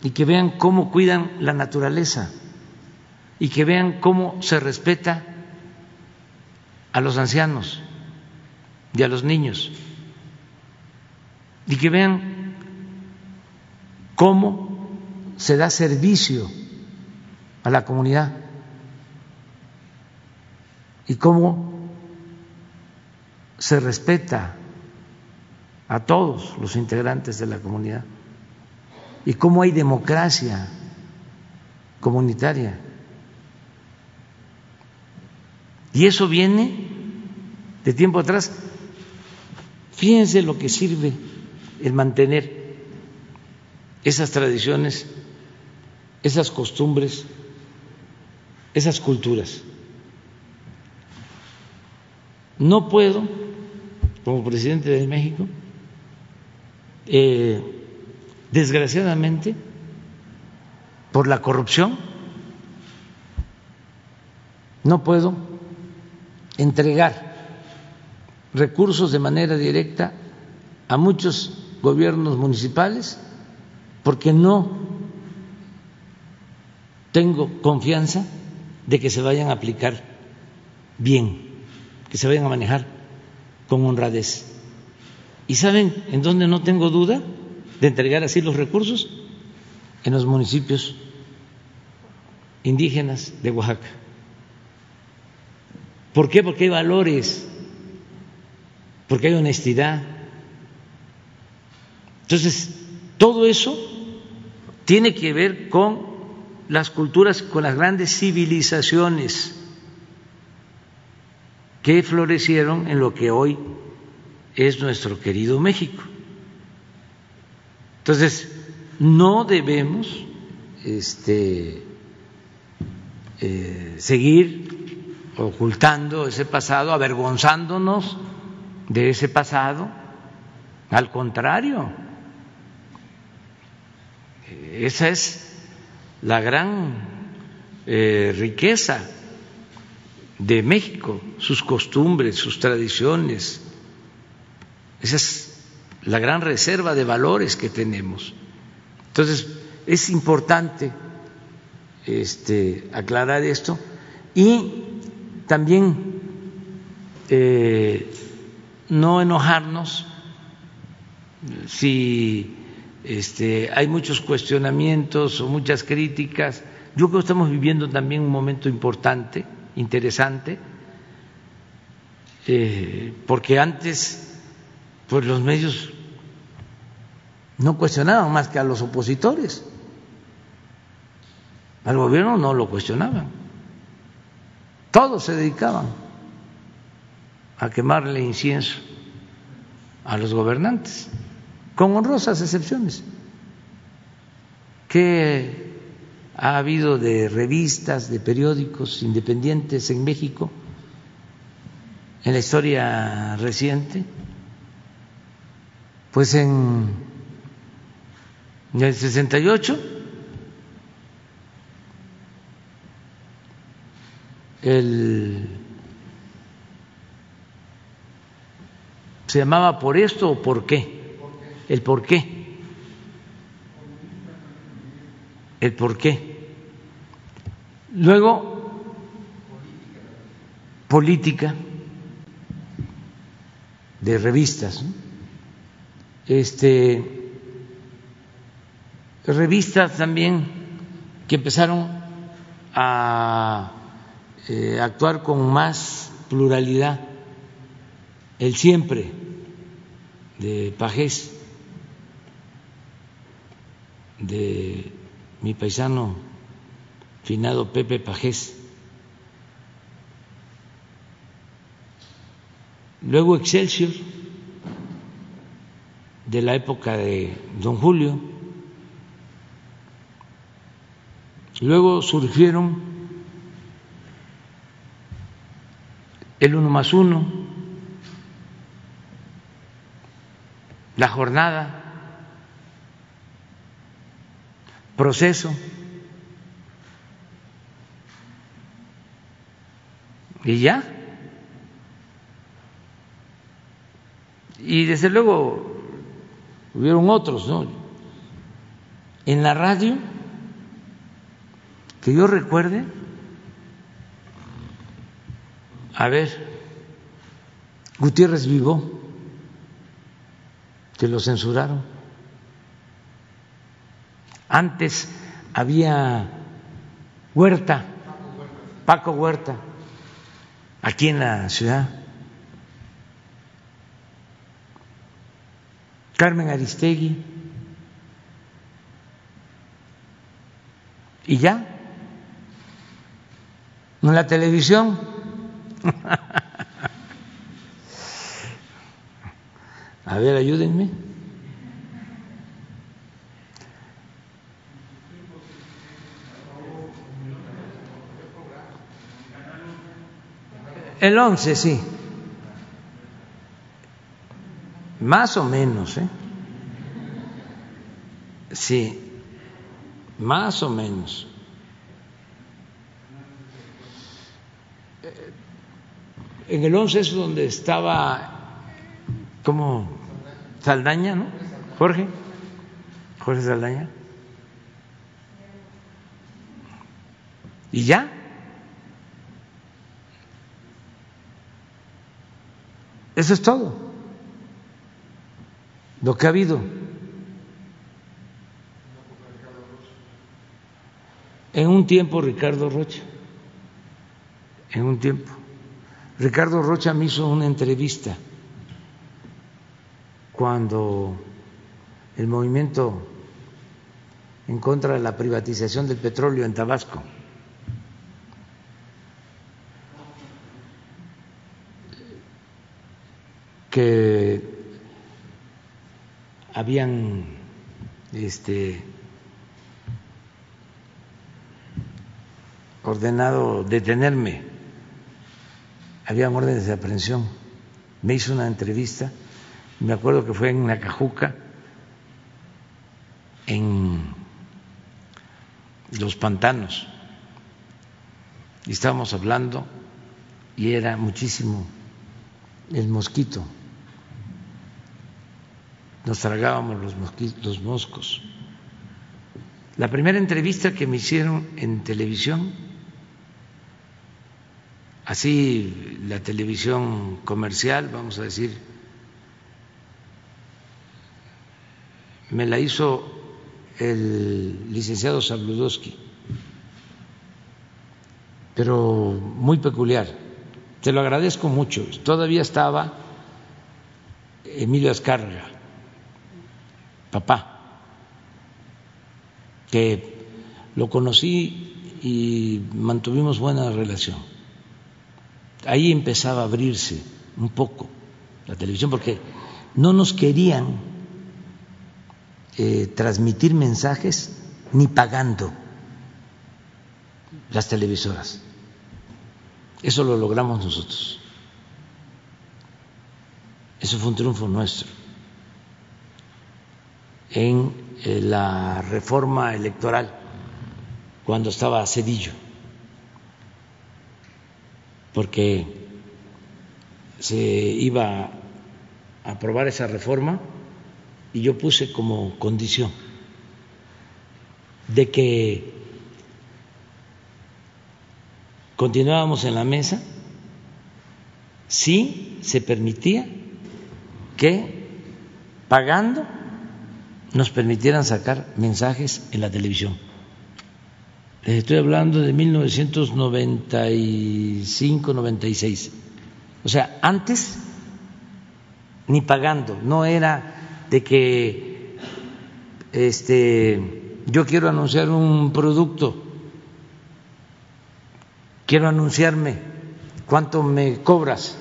y que vean cómo cuidan la naturaleza y que vean cómo se respeta a los ancianos y a los niños y que vean cómo se da servicio a la comunidad y cómo se respeta a todos los integrantes de la comunidad y cómo hay democracia comunitaria. Y eso viene de tiempo atrás. Fíjense lo que sirve el mantener esas tradiciones, esas costumbres, esas culturas. No puedo, como presidente de México, eh, desgraciadamente, por la corrupción, no puedo entregar recursos de manera directa a muchos gobiernos municipales porque no tengo confianza de que se vayan a aplicar bien, que se vayan a manejar con honradez. ¿Y saben en dónde no tengo duda de entregar así los recursos? En los municipios indígenas de Oaxaca. ¿Por qué? Porque hay valores, porque hay honestidad. Entonces, todo eso tiene que ver con las culturas, con las grandes civilizaciones que florecieron en lo que hoy es nuestro querido México. Entonces, no debemos este, eh, seguir ocultando ese pasado, avergonzándonos de ese pasado. Al contrario, esa es la gran eh, riqueza de México, sus costumbres, sus tradiciones. Esa es la gran reserva de valores que tenemos. Entonces, es importante este, aclarar esto y también eh, no enojarnos si este, hay muchos cuestionamientos o muchas críticas. Yo creo que estamos viviendo también un momento importante, interesante, eh, porque antes pues los medios no cuestionaban más que a los opositores. Al gobierno no lo cuestionaban. Todos se dedicaban a quemarle incienso a los gobernantes con honrosas excepciones. ¿Qué ha habido de revistas, de periódicos independientes en México en la historia reciente? Pues en, el 68 el se llamaba por esto o por qué el por qué. El por qué. Luego, política de revistas. Este, revistas también que empezaron a eh, actuar con más pluralidad. El siempre de Pajés de mi paisano finado Pepe Pajés. Luego Excelsior, de la época de Don Julio. Luego surgieron el uno más uno, la jornada, proceso. Y ya. Y desde luego hubieron otros, ¿no? En la radio, que yo recuerde, a ver, Gutiérrez Vivo, que lo censuraron. Antes había Huerta, Paco Huerta, aquí en la ciudad. Carmen Aristegui. Y ya, en la televisión. A ver, ayúdenme. El 11, sí. Más o menos, ¿eh? Sí, más o menos. En el 11 es donde estaba, como Saldaña, ¿no? Jorge, Jorge Saldaña. ¿Y ya? Eso es todo lo que ha habido. En un tiempo Ricardo Rocha, en un tiempo. Ricardo Rocha me hizo una entrevista cuando el movimiento en contra de la privatización del petróleo en Tabasco. que habían este, ordenado detenerme, habían órdenes de aprehensión. Me hizo una entrevista, me acuerdo que fue en Nacajuca, en los pantanos, y estábamos hablando y era muchísimo el mosquito nos tragábamos los, los moscos. La primera entrevista que me hicieron en televisión, así la televisión comercial, vamos a decir, me la hizo el licenciado Sabludowski, pero muy peculiar. Te lo agradezco mucho. Todavía estaba Emilio Azcárraga papá, que lo conocí y mantuvimos buena relación. Ahí empezaba a abrirse un poco la televisión porque no nos querían eh, transmitir mensajes ni pagando las televisoras. Eso lo logramos nosotros. Eso fue un triunfo nuestro en eh, la reforma electoral cuando estaba Cedillo, porque se iba a aprobar esa reforma y yo puse como condición de que continuábamos en la mesa si se permitía que pagando nos permitieran sacar mensajes en la televisión. Les estoy hablando de 1995-96. O sea, antes ni pagando, no era de que este yo quiero anunciar un producto, quiero anunciarme, ¿cuánto me cobras?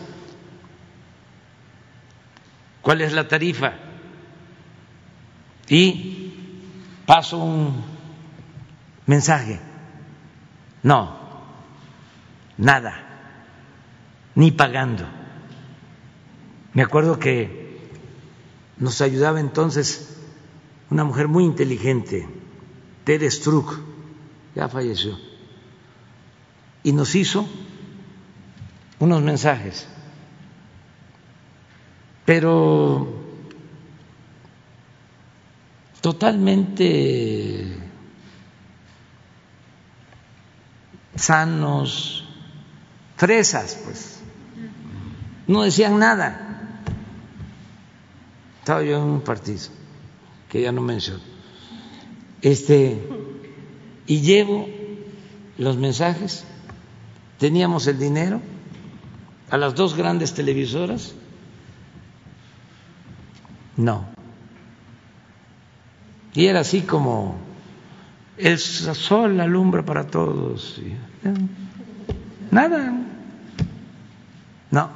¿Cuál es la tarifa? y paso un mensaje. No, nada, ni pagando. Me acuerdo que nos ayudaba entonces una mujer muy inteligente, Tere Struck, ya falleció, y nos hizo unos mensajes. Pero totalmente sanos, fresas, pues. No decían nada. Estaba yo en un partido que ya no menciono. Este, y llevo los mensajes, teníamos el dinero a las dos grandes televisoras. No, y era así como el sol alumbra para todos. Nada. No.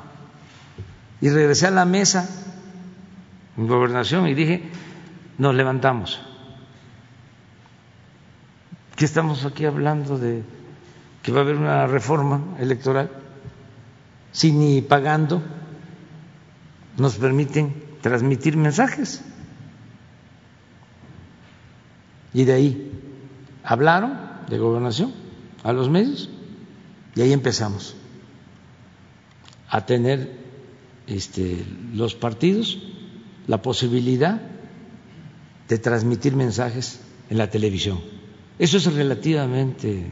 Y regresé a la mesa gobernación y dije, nos levantamos. ¿Qué estamos aquí hablando de que va a haber una reforma electoral? Si ni pagando nos permiten transmitir mensajes. Y de ahí hablaron de gobernación a los medios y ahí empezamos a tener este, los partidos la posibilidad de transmitir mensajes en la televisión. Eso es relativamente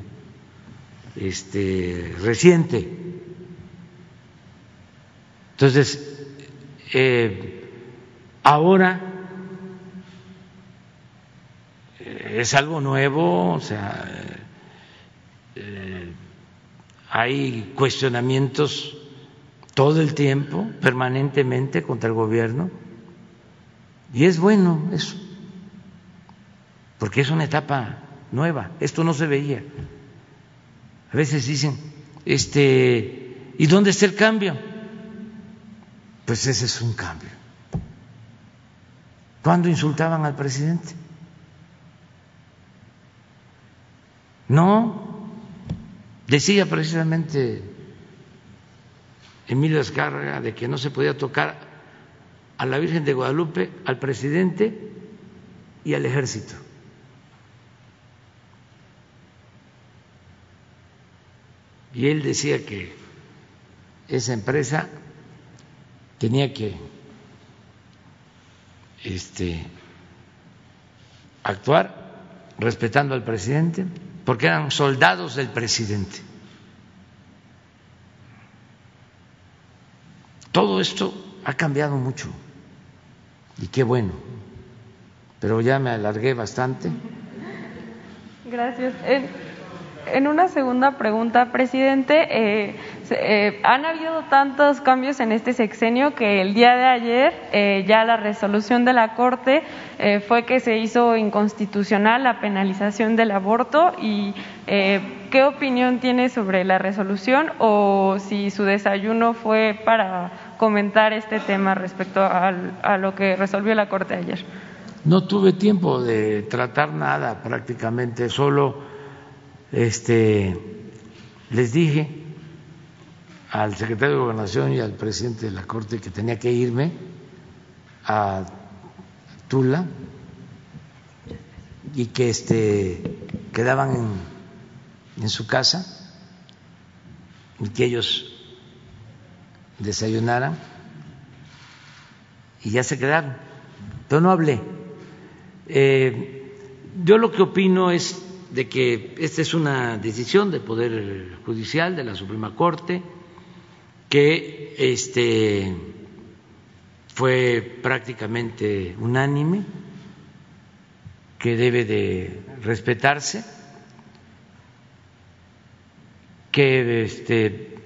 este, reciente. Entonces, eh, ahora es algo nuevo, o sea, eh, hay cuestionamientos todo el tiempo, permanentemente contra el gobierno. Y es bueno eso, porque es una etapa nueva. Esto no se veía. A veces dicen, este, ¿y dónde está el cambio? Pues ese es un cambio. ¿Cuándo insultaban al presidente? No, decía precisamente Emilio Escárraga de que no se podía tocar a la Virgen de Guadalupe, al presidente y al ejército. Y él decía que esa empresa tenía que este, actuar respetando al presidente, porque eran soldados del presidente. Todo esto ha cambiado mucho y qué bueno, pero ya me alargué bastante. Gracias. En, una segunda pregunta, presidente, eh, eh, han habido tantos cambios en este sexenio que el día de ayer eh, ya la resolución de la Corte fue que se hizo inconstitucional la penalización del aborto y ¿qué opinión tiene sobre la resolución o si su desayuno fue para comentar este tema respecto a lo que resolvió la Corte ayer. No tuve tiempo de tratar nada prácticamente, solo este, les dije al secretario de Gobernación y al presidente de la Corte que tenía que irme a Tula y que este, quedaban en, en su casa y que ellos desayunaran y ya se quedaron. Pero no hablé. Eh, yo lo que opino es de que esta es una decisión del Poder Judicial, de la Suprema Corte, que este, fue prácticamente unánime, que debe de respetarse, que este,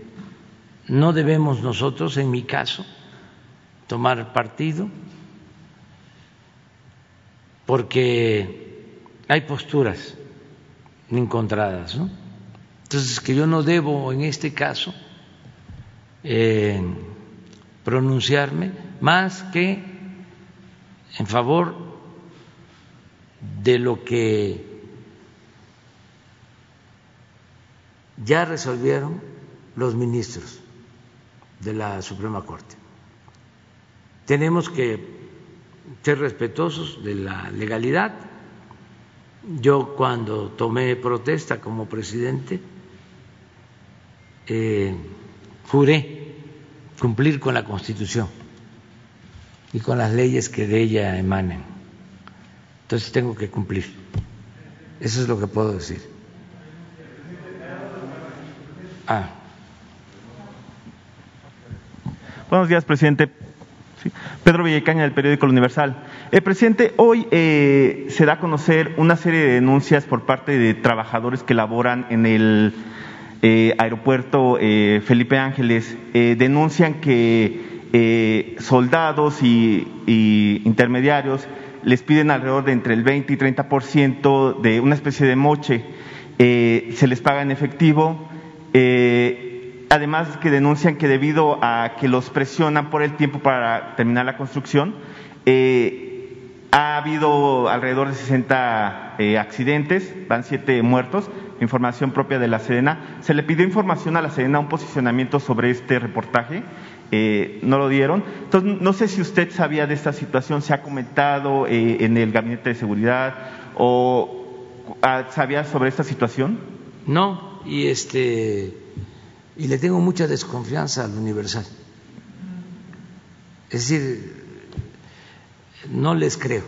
no debemos nosotros, en mi caso, tomar partido porque hay posturas encontradas. ¿no? Entonces, que yo no debo en este caso eh, pronunciarme más que en favor de lo que ya resolvieron los ministros de la Suprema Corte. Tenemos que ser respetuosos de la legalidad. Yo cuando tomé protesta como presidente, eh, juré cumplir con la Constitución y con las leyes que de ella emanen. Entonces tengo que cumplir. Eso es lo que puedo decir. Ah. Buenos días, presidente. Pedro Villacaña, del periódico El Universal. Eh, presidente, hoy eh, se da a conocer una serie de denuncias por parte de trabajadores que laboran en el eh, aeropuerto Felipe Ángeles. denuncian que soldados y, y, intermediarios les piden alrededor de entre el 20 y 30 por ciento de una especie de moche. se les paga en efectivo además que denuncian que debido a que los presionan por el tiempo para terminar la construcción, eh, ha habido alrededor de 60 eh, accidentes, van siete muertos, información propia de la Sedena. Se le pidió información a la Sedena, un posicionamiento sobre este reportaje, eh, no lo dieron. Entonces, no sé si usted sabía de esta situación, se ha comentado en el Gabinete de Seguridad o ah, sabía sobre esta situación. No, y este y le tengo mucha desconfianza al Universal. Es decir, no les creo,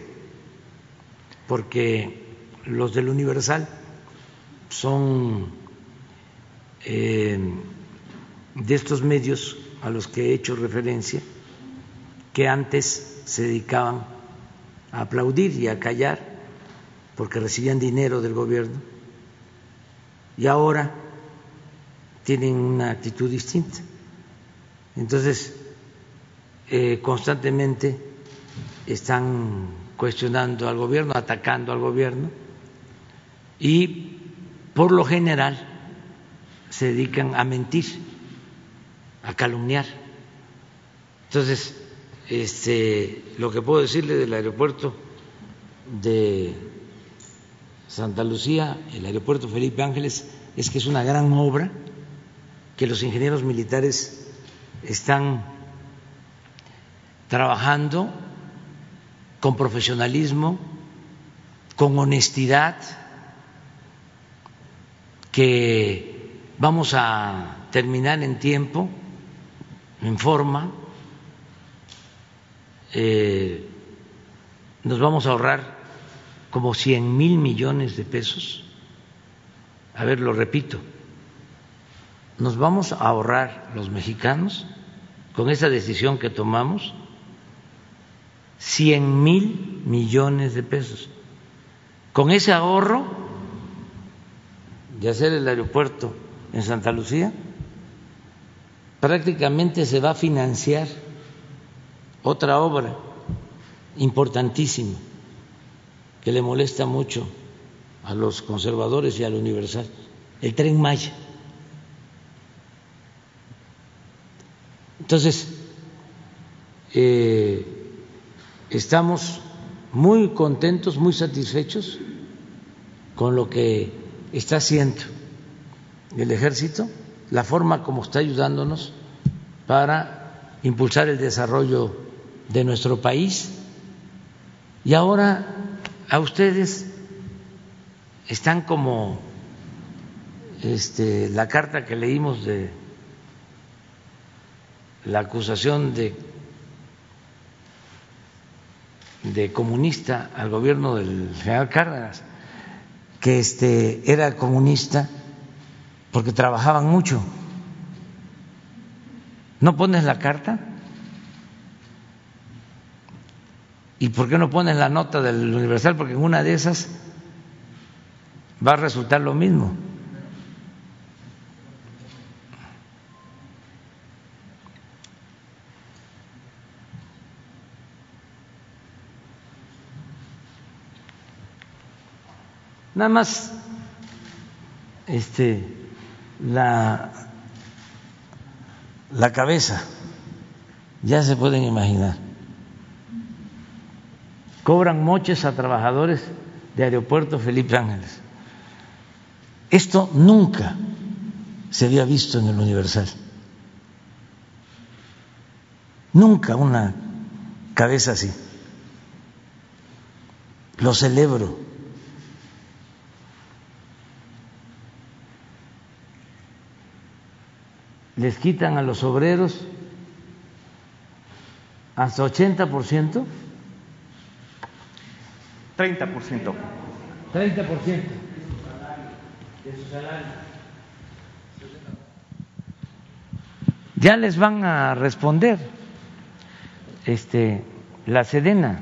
porque los del Universal son eh, de estos medios a los que he hecho referencia, que antes se dedicaban a aplaudir y a callar porque recibían dinero del gobierno, y ahora tienen una actitud distinta. Entonces, eh, constantemente están cuestionando al gobierno, atacando al gobierno y por lo general se dedican a mentir, a calumniar. Entonces, este, lo que puedo decirle del aeropuerto de Santa Lucía, el aeropuerto Felipe Ángeles, es que es una gran obra que los ingenieros militares están trabajando con profesionalismo, con honestidad, que vamos a terminar en tiempo, en forma, eh, nos vamos a ahorrar como cien mil millones de pesos. A ver, lo repito, nos vamos a ahorrar los mexicanos con esa decisión que tomamos cien mil millones de pesos. Con ese ahorro de hacer el aeropuerto en Santa Lucía, prácticamente se va a financiar otra obra importantísima que le molesta mucho a los conservadores y al Universal, el tren Maya. Entonces, eh, estamos muy contentos, muy satisfechos con lo que está haciendo el ejército, la forma como está ayudándonos para impulsar el desarrollo de nuestro país. Y ahora a ustedes están como este, la carta que leímos de la acusación de de comunista al gobierno del general Cárdenas, que este, era comunista porque trabajaban mucho. ¿No pones la carta? ¿Y por qué no pones la nota del Universal? Porque en una de esas va a resultar lo mismo. Nada más este, la, la cabeza, ya se pueden imaginar. Cobran moches a trabajadores de Aeropuerto Felipe Ángeles. Esto nunca se había visto en el Universal. Nunca una cabeza así. Lo celebro. Les quitan a los obreros hasta 80%. 30%. 30%. 30% de su salario. Ya les van a responder este, la Sedena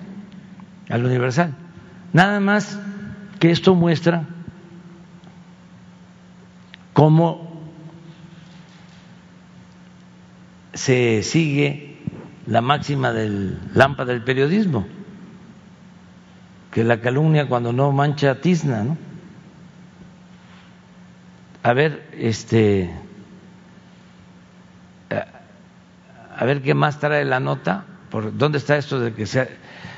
al Universal. Nada más que esto muestra cómo se sigue la máxima del lámpara del periodismo, que la calumnia cuando no mancha tizna, ¿no? A ver, este a ver qué más trae la nota, por dónde está esto de que se,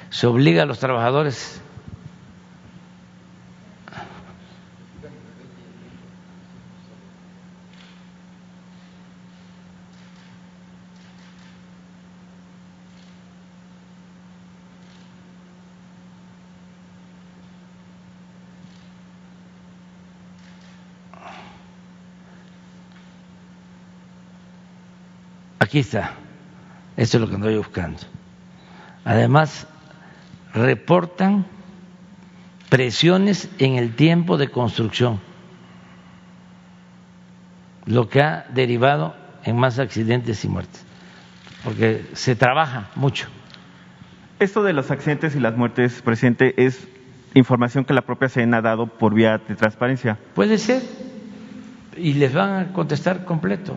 se obliga a los trabajadores Aquí está. Esto es lo que estoy buscando. Además, reportan presiones en el tiempo de construcción, lo que ha derivado en más accidentes y muertes, porque se trabaja mucho. Esto de los accidentes y las muertes, presidente, es información que la propia SENA ha dado por vía de transparencia. Puede ser, y les van a contestar completo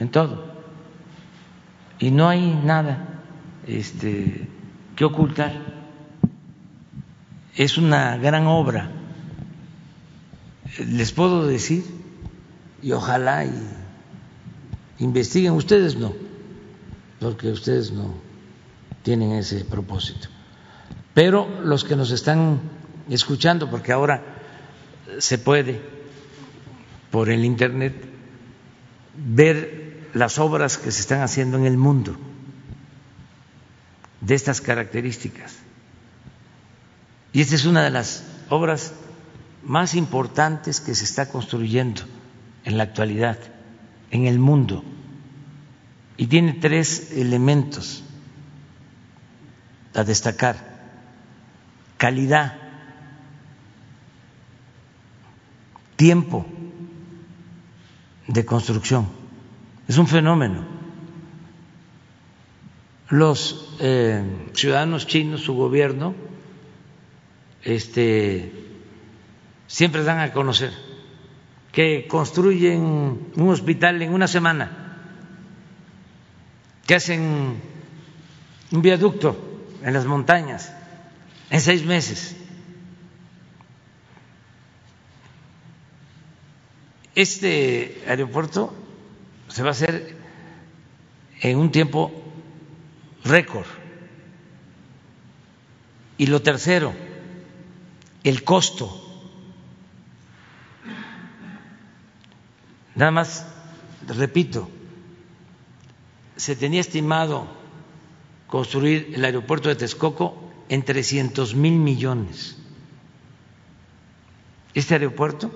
en todo y no hay nada este, que ocultar. Es una gran obra. Les puedo decir, y ojalá y investiguen, ustedes no, porque ustedes no tienen ese propósito. Pero los que nos están escuchando, porque ahora se puede por el Internet ver las obras que se están haciendo en el mundo de estas características. Y esta es una de las obras más importantes que se está construyendo en la actualidad en el mundo. Y tiene tres elementos a destacar. Calidad, tiempo de construcción. Es un fenómeno los eh, ciudadanos chinos, su gobierno, este, siempre dan a conocer que construyen un hospital en una semana, que hacen un viaducto en las montañas en seis meses. Este aeropuerto se va a hacer en un tiempo récord. Y lo tercero, el costo. Nada más, repito, se tenía estimado construir el aeropuerto de Texcoco en 300 mil millones. Este aeropuerto,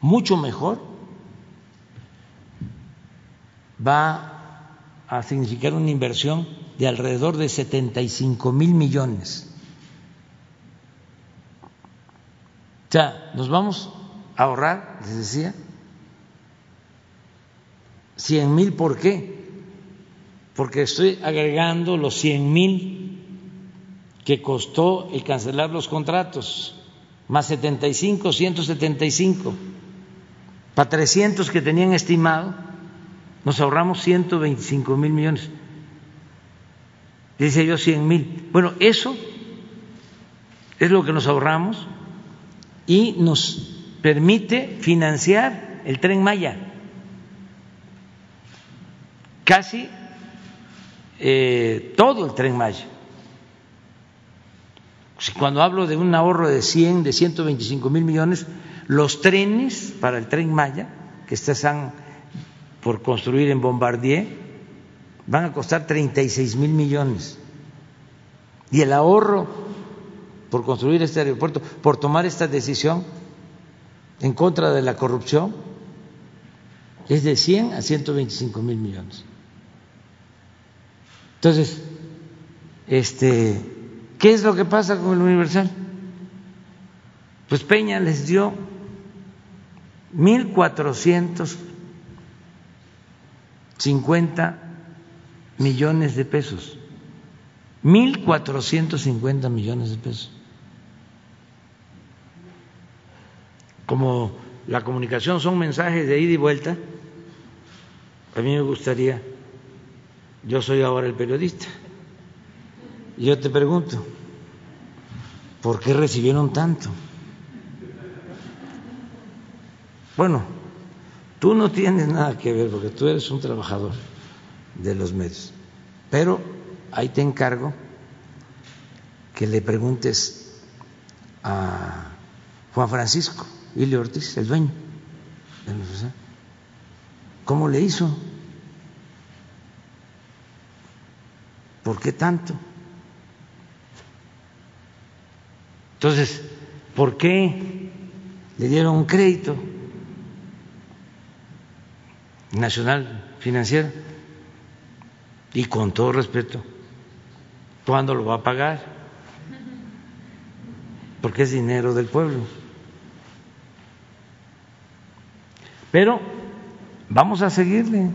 mucho mejor, va a significar una inversión de alrededor de 75 mil millones. O sea, nos vamos a ahorrar, les decía, 100 mil, ¿por qué? Porque estoy agregando los 100 mil que costó el cancelar los contratos, más 75, 175, para 300 que tenían estimado nos ahorramos 125 mil millones. Dice yo 100 mil. Bueno, eso es lo que nos ahorramos y nos permite financiar el tren Maya. Casi eh, todo el tren Maya. Cuando hablo de un ahorro de 100, de 125 mil millones, los trenes para el tren Maya, que están por construir en Bombardier van a costar 36 mil millones. Y el ahorro por construir este aeropuerto, por tomar esta decisión en contra de la corrupción, es de 100 a 125 mil millones. Entonces, este, ¿qué es lo que pasa con el Universal? Pues Peña les dio 1.400 50 millones de pesos, 1.450 millones de pesos. Como la comunicación son mensajes de ida y vuelta, a mí me gustaría, yo soy ahora el periodista, y yo te pregunto, ¿por qué recibieron tanto? Bueno, Tú no tienes nada que ver porque tú eres un trabajador de los medios, pero ahí te encargo que le preguntes a Juan Francisco Ilio Ortiz, el dueño de la ¿cómo le hizo? ¿Por qué tanto? Entonces, ¿por qué le dieron un crédito? Nacional Financiera. Y con todo respeto, ¿cuándo lo va a pagar? Porque es dinero del pueblo. Pero vamos a seguirle,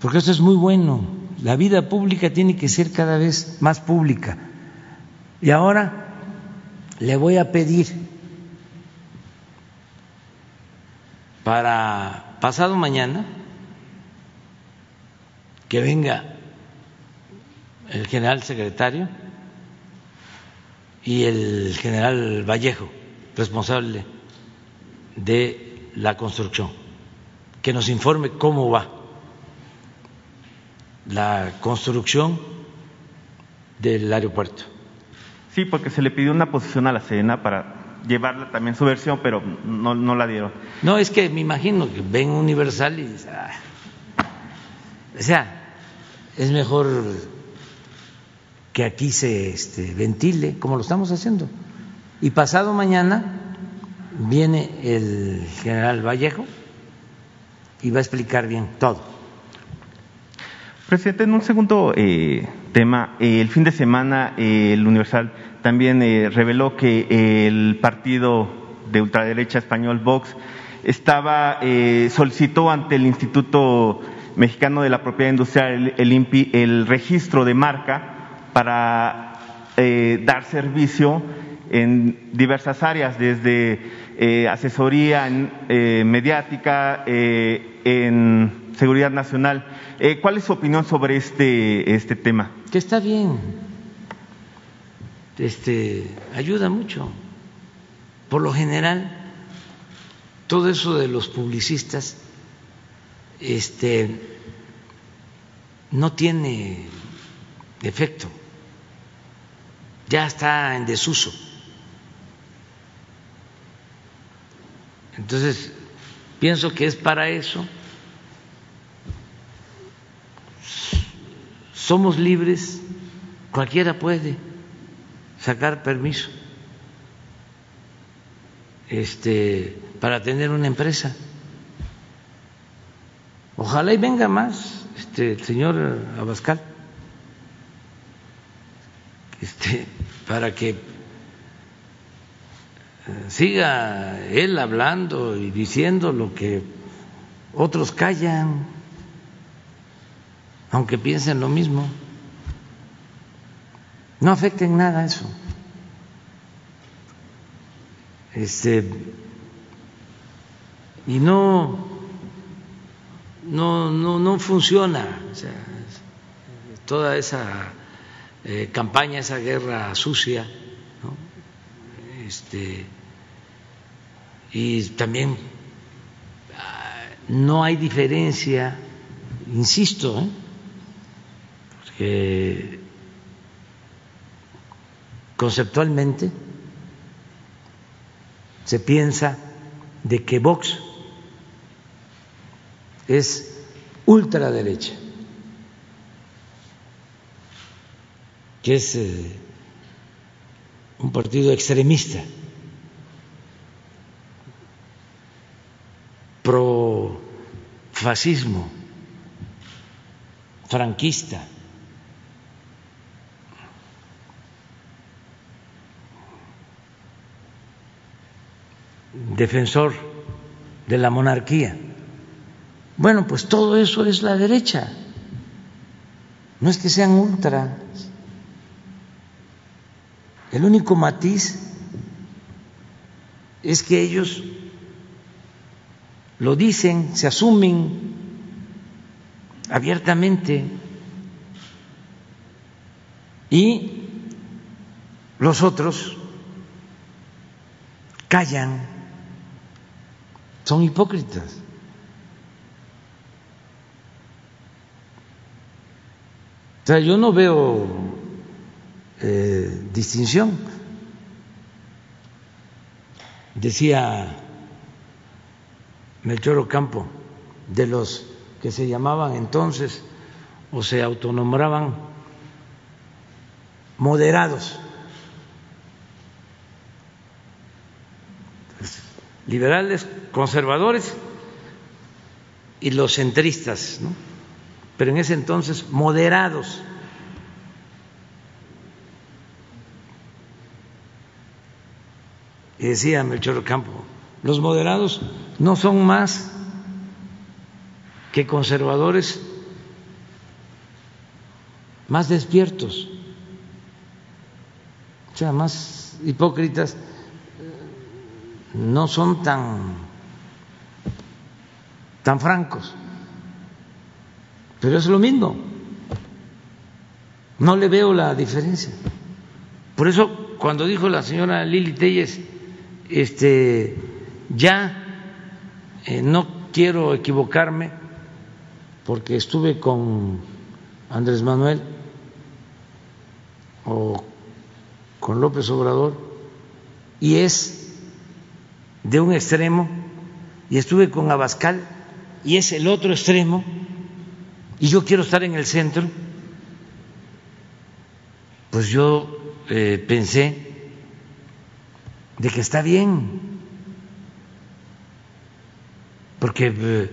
porque esto es muy bueno. La vida pública tiene que ser cada vez más pública. Y ahora le voy a pedir para pasado mañana que venga el general secretario y el general Vallejo, responsable de la construcción, que nos informe cómo va la construcción del aeropuerto. Sí, porque se le pidió una posición a la Sedena para llevarla también su versión, pero no, no la dieron. No, es que me imagino que ven Universal y ah, o sea, es mejor que aquí se este, ventile, como lo estamos haciendo. Y pasado mañana viene el general Vallejo y va a explicar bien todo. Presidente, en un segundo eh, tema, eh, el fin de semana eh, el Universal también reveló que el partido de ultraderecha español Vox estaba solicitó ante el Instituto Mexicano de la Propiedad Industrial, el el registro de marca para eh, dar servicio en diversas áreas, desde eh, asesoría eh, mediática, en seguridad nacional. ¿Cuál es su opinión sobre este, este tema? Que está bien, este, ayuda mucho. Por lo general, todo eso de los publicistas este, no tiene efecto ya está en desuso. Entonces, pienso que es para eso. Somos libres, cualquiera puede sacar permiso este, para tener una empresa. Ojalá y venga más este, el señor Abascal este, para que eh, siga él hablando y diciendo lo que otros callan, aunque piensen lo mismo. No afecta en nada eso. Este, y no, no, no, no funciona toda esa eh, campaña, esa guerra sucia, este, y también ah, no hay diferencia, insisto, ¿eh? porque conceptualmente se piensa de que Vox es ultraderecha que es eh, un partido extremista, pro fascismo, franquista. defensor de la monarquía. Bueno, pues todo eso es la derecha. No es que sean ultra, el único matiz es que ellos lo dicen, se asumen abiertamente y los otros callan, son hipócritas. O sea, yo no veo eh, distinción. Decía Melchor Ocampo, de los que se llamaban entonces o se autonombraban moderados, liberales, conservadores y los centristas, pero en ese entonces moderados. Y decía Melchor Campo, los moderados no son más que conservadores más despiertos, o sea, más hipócritas, no son tan, tan francos, pero es lo mismo. No le veo la diferencia. Por eso, cuando dijo la señora Lili Telles, este, ya eh, no quiero equivocarme, porque estuve con Andrés Manuel o con López Obrador, y es de un extremo, y estuve con Abascal, y es el otro extremo, y yo quiero estar en el centro, pues yo eh, pensé de que está bien, porque eh,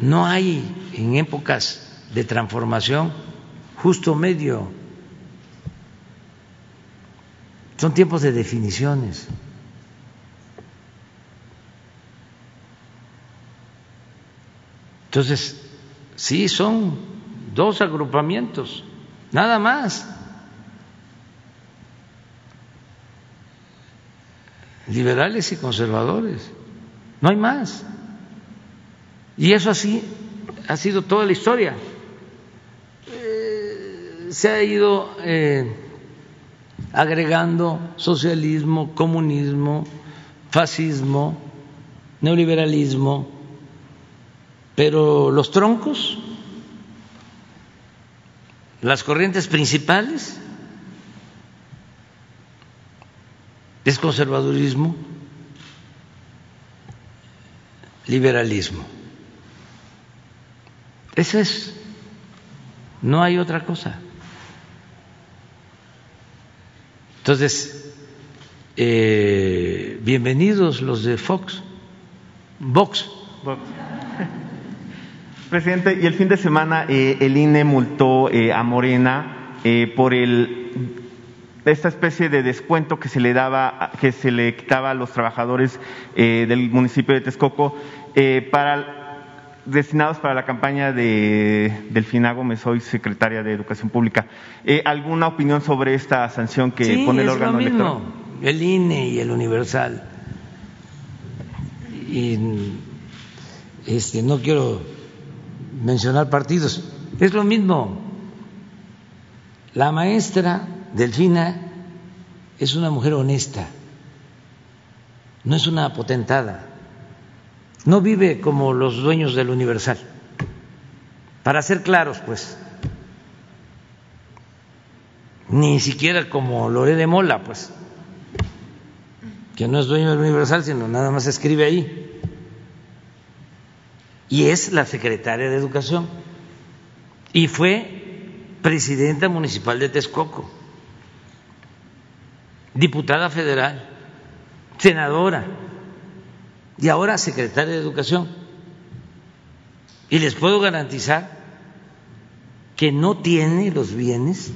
no hay en épocas de transformación justo medio, son tiempos de definiciones. Entonces, sí, son dos agrupamientos, nada más. liberales y conservadores, no hay más. Y eso así ha sido toda la historia. Eh, se ha ido eh, agregando socialismo, comunismo, fascismo, neoliberalismo, pero los troncos, las corrientes principales, es conservadurismo, liberalismo. Eso es, no hay otra cosa. Entonces, eh, bienvenidos los de Fox, Vox. Presidente, y el fin de semana eh, el INE multó eh, a Morena por el esta especie de descuento que se le daba, que se le quitaba a los trabajadores eh, del municipio de Texcoco eh, para destinados para la campaña de Delfina Gómez, soy secretaria de Educación Pública. Eh, ¿Alguna opinión sobre esta sanción que pone el órgano lo mismo, El INE y el Universal. Y este, no quiero mencionar partidos, es lo mismo. La maestra Delfina es una mujer honesta, no es una potentada, no vive como los dueños del Universal. Para ser claros, pues, ni siquiera como Loré de Mola, pues, que no es dueño del Universal, sino nada más escribe ahí. Y es la secretaria de Educación. Y fue presidenta municipal de Texcoco diputada federal, senadora y ahora secretaria de Educación. Y les puedo garantizar que no tiene los bienes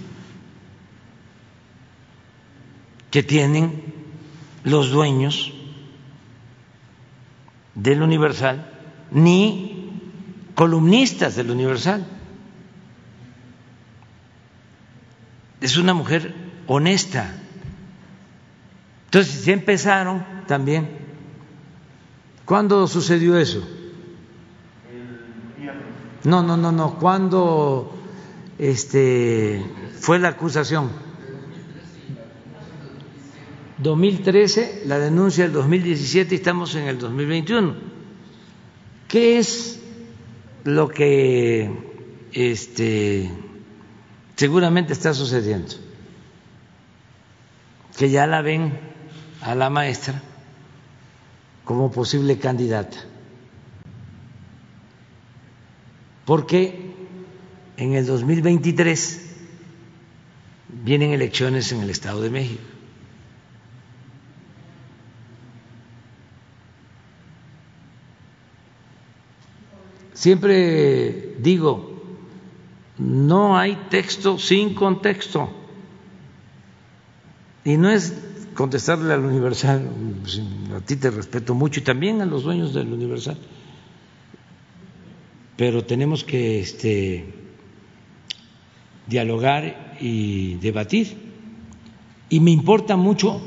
que tienen los dueños del Universal, ni columnistas del Universal. Es una mujer honesta entonces, ya empezaron también. ¿Cuándo sucedió eso? No, no, no, no. ¿Cuándo este, fue la acusación? 2013, la denuncia del 2017 y estamos en el 2021. ¿Qué es lo que este, seguramente está sucediendo? Que ya la ven a la maestra como posible candidata. Porque en el 2023 vienen elecciones en el Estado de México. Siempre digo, no hay texto sin contexto. Y no es contestarle al Universal, a ti te respeto mucho y también a los dueños del Universal, pero tenemos que este, dialogar y debatir. Y me importa mucho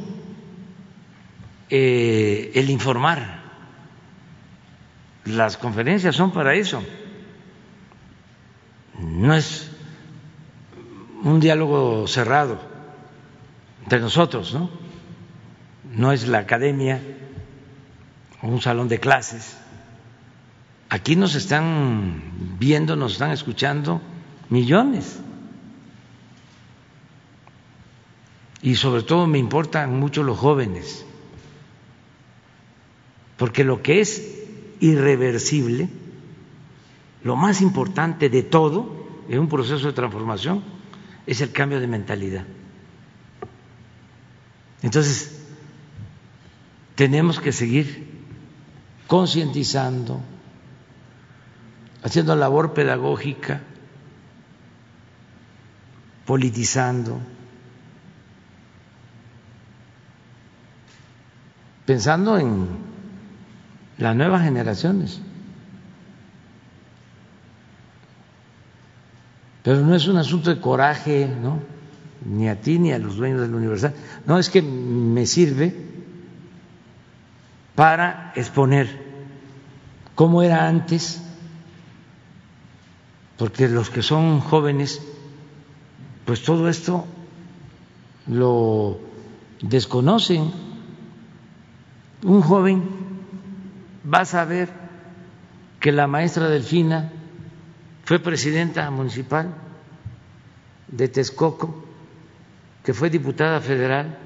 eh, el informar. Las conferencias son para eso. No es un diálogo cerrado entre nosotros, ¿no? No es la academia o un salón de clases. Aquí nos están viendo, nos están escuchando millones. Y sobre todo me importan mucho los jóvenes, porque lo que es irreversible, lo más importante de todo en un proceso de transformación es el cambio de mentalidad. Entonces, tenemos que seguir concientizando, haciendo labor pedagógica, politizando, pensando en las nuevas generaciones. Pero no es un asunto de coraje, ¿no? Ni a ti ni a los dueños de la universidad. No, es que me sirve para exponer cómo era antes, porque los que son jóvenes, pues todo esto lo desconocen. Un joven va a saber que la maestra Delfina fue presidenta municipal de Texcoco, que fue diputada federal.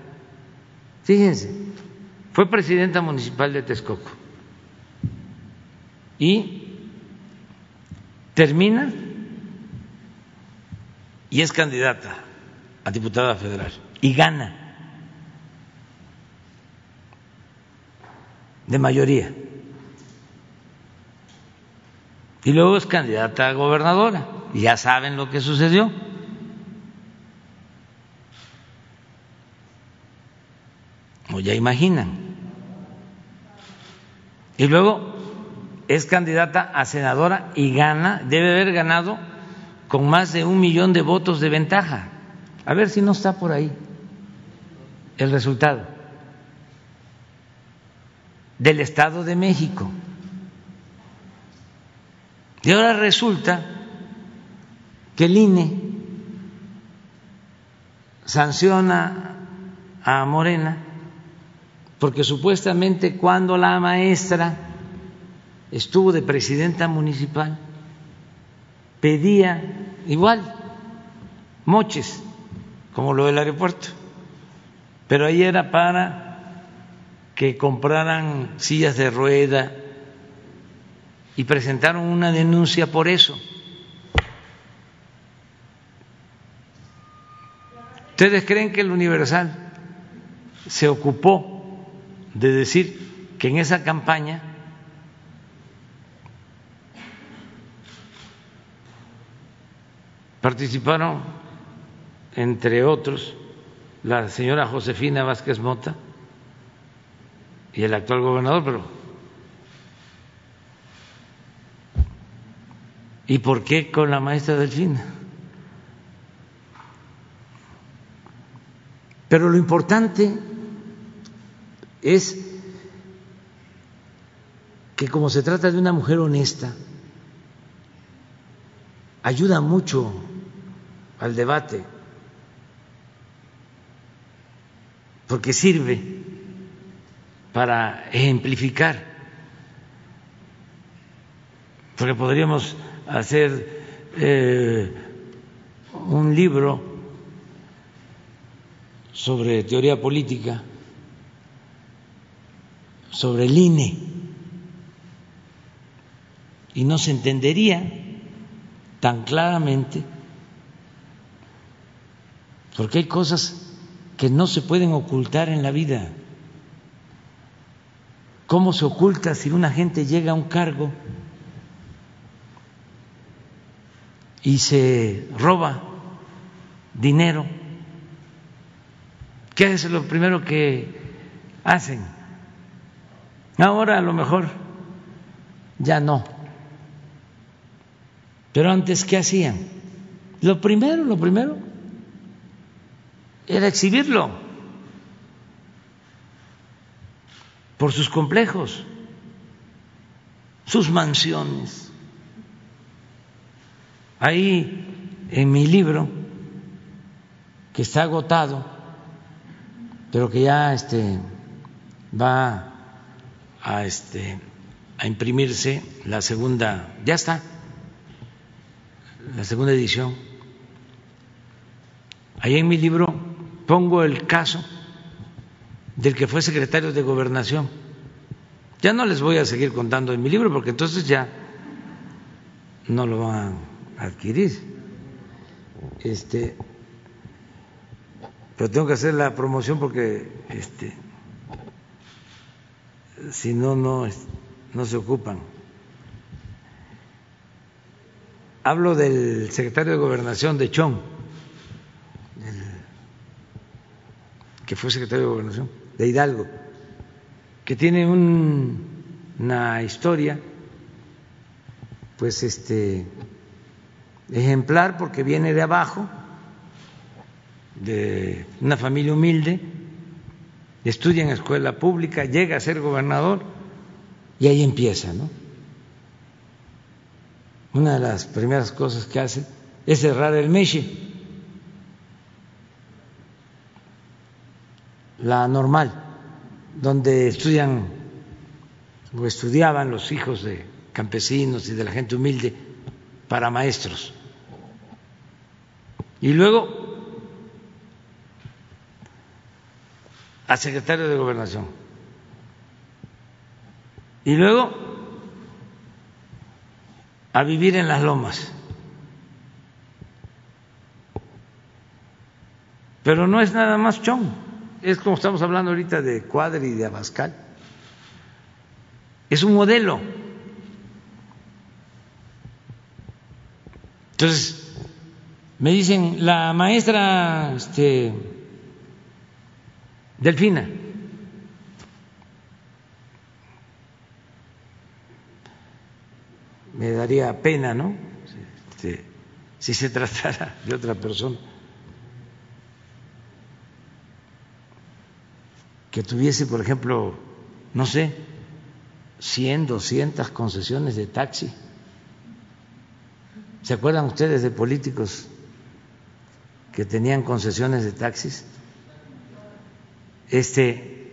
Fíjense, fue presidenta municipal de Texcoco. Y termina y es candidata a diputada federal y gana de mayoría. Y luego es candidata a gobernadora. Y ya saben lo que sucedió. O ya imaginan. Y luego es candidata a senadora y gana, debe haber ganado con más de un millón de votos de ventaja. A ver si no está por ahí el resultado del Estado de México. Y ahora resulta que el INE sanciona a Morena porque supuestamente cuando la maestra estuvo de presidenta municipal pedía igual moches como lo del aeropuerto, pero ahí era para que compraran sillas de rueda y presentaron una denuncia por eso. ¿Ustedes creen que el Universal se ocupó de decir que en esa campaña participaron, entre otros, la señora Josefina Vázquez Mota y el actual gobernador, ¿Y por qué con la maestra Delfina? Pero lo importante es que como se trata de una mujer honesta, ayuda mucho al debate, porque sirve para ejemplificar, porque podríamos hacer eh, un libro sobre teoría política, sobre el INE, y no se entendería tan claramente, porque hay cosas que no se pueden ocultar en la vida. ¿Cómo se oculta si una gente llega a un cargo? Y se roba dinero, ¿qué es lo primero que hacen? Ahora a lo mejor ya no. Pero antes, ¿qué hacían? Lo primero, lo primero, era exhibirlo por sus complejos, sus mansiones Ahí en mi libro que está agotado, pero que ya este, va a, este, a imprimirse la segunda, ya está, la segunda edición. Ahí en mi libro pongo el caso del que fue secretario de gobernación. Ya no les voy a seguir contando en mi libro porque entonces ya no lo van a adquirir. Este, pero tengo que hacer la promoción porque este, si no, no, no se ocupan. Hablo del secretario de Gobernación de Chong, que fue secretario de Gobernación de Hidalgo, que tiene una historia, pues este, ejemplar porque viene de abajo, de una familia humilde, estudia en escuela pública, llega a ser gobernador y ahí empieza, ¿no? Una de las primeras cosas que hace es cerrar el Meche, la normal, donde estudian o estudiaban los hijos de campesinos y de la gente humilde para maestros. Y luego a secretario de gobernación. Y luego a vivir en las lomas. Pero no es nada más chón es como estamos hablando ahorita de Cuadri y de Abascal. Es un modelo. Entonces, me dicen, la maestra este, Delfina, me daría pena, ¿no? Este, si se tratara de otra persona. que tuviese, por ejemplo, no sé, 100, 200 concesiones de taxi. ¿Se acuerdan ustedes de políticos que tenían concesiones de taxis? Este,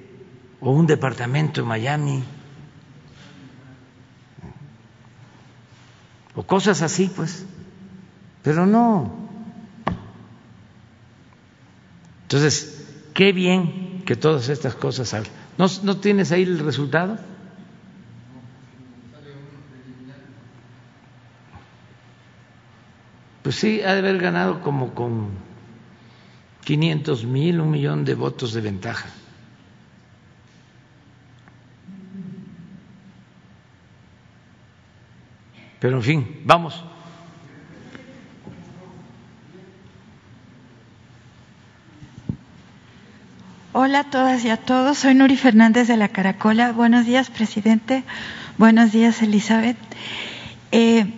o un departamento en Miami, o cosas así, pues, pero no. Entonces, qué bien que todas estas cosas salgan. ¿No, ¿No tienes ahí el resultado? Pues sí, ha de haber ganado como con 500 mil, un millón de votos de ventaja. Pero en fin, vamos. Hola a todas y a todos, soy Nuri Fernández de la Caracola. Buenos días, presidente. Buenos días, Elizabeth. Eh,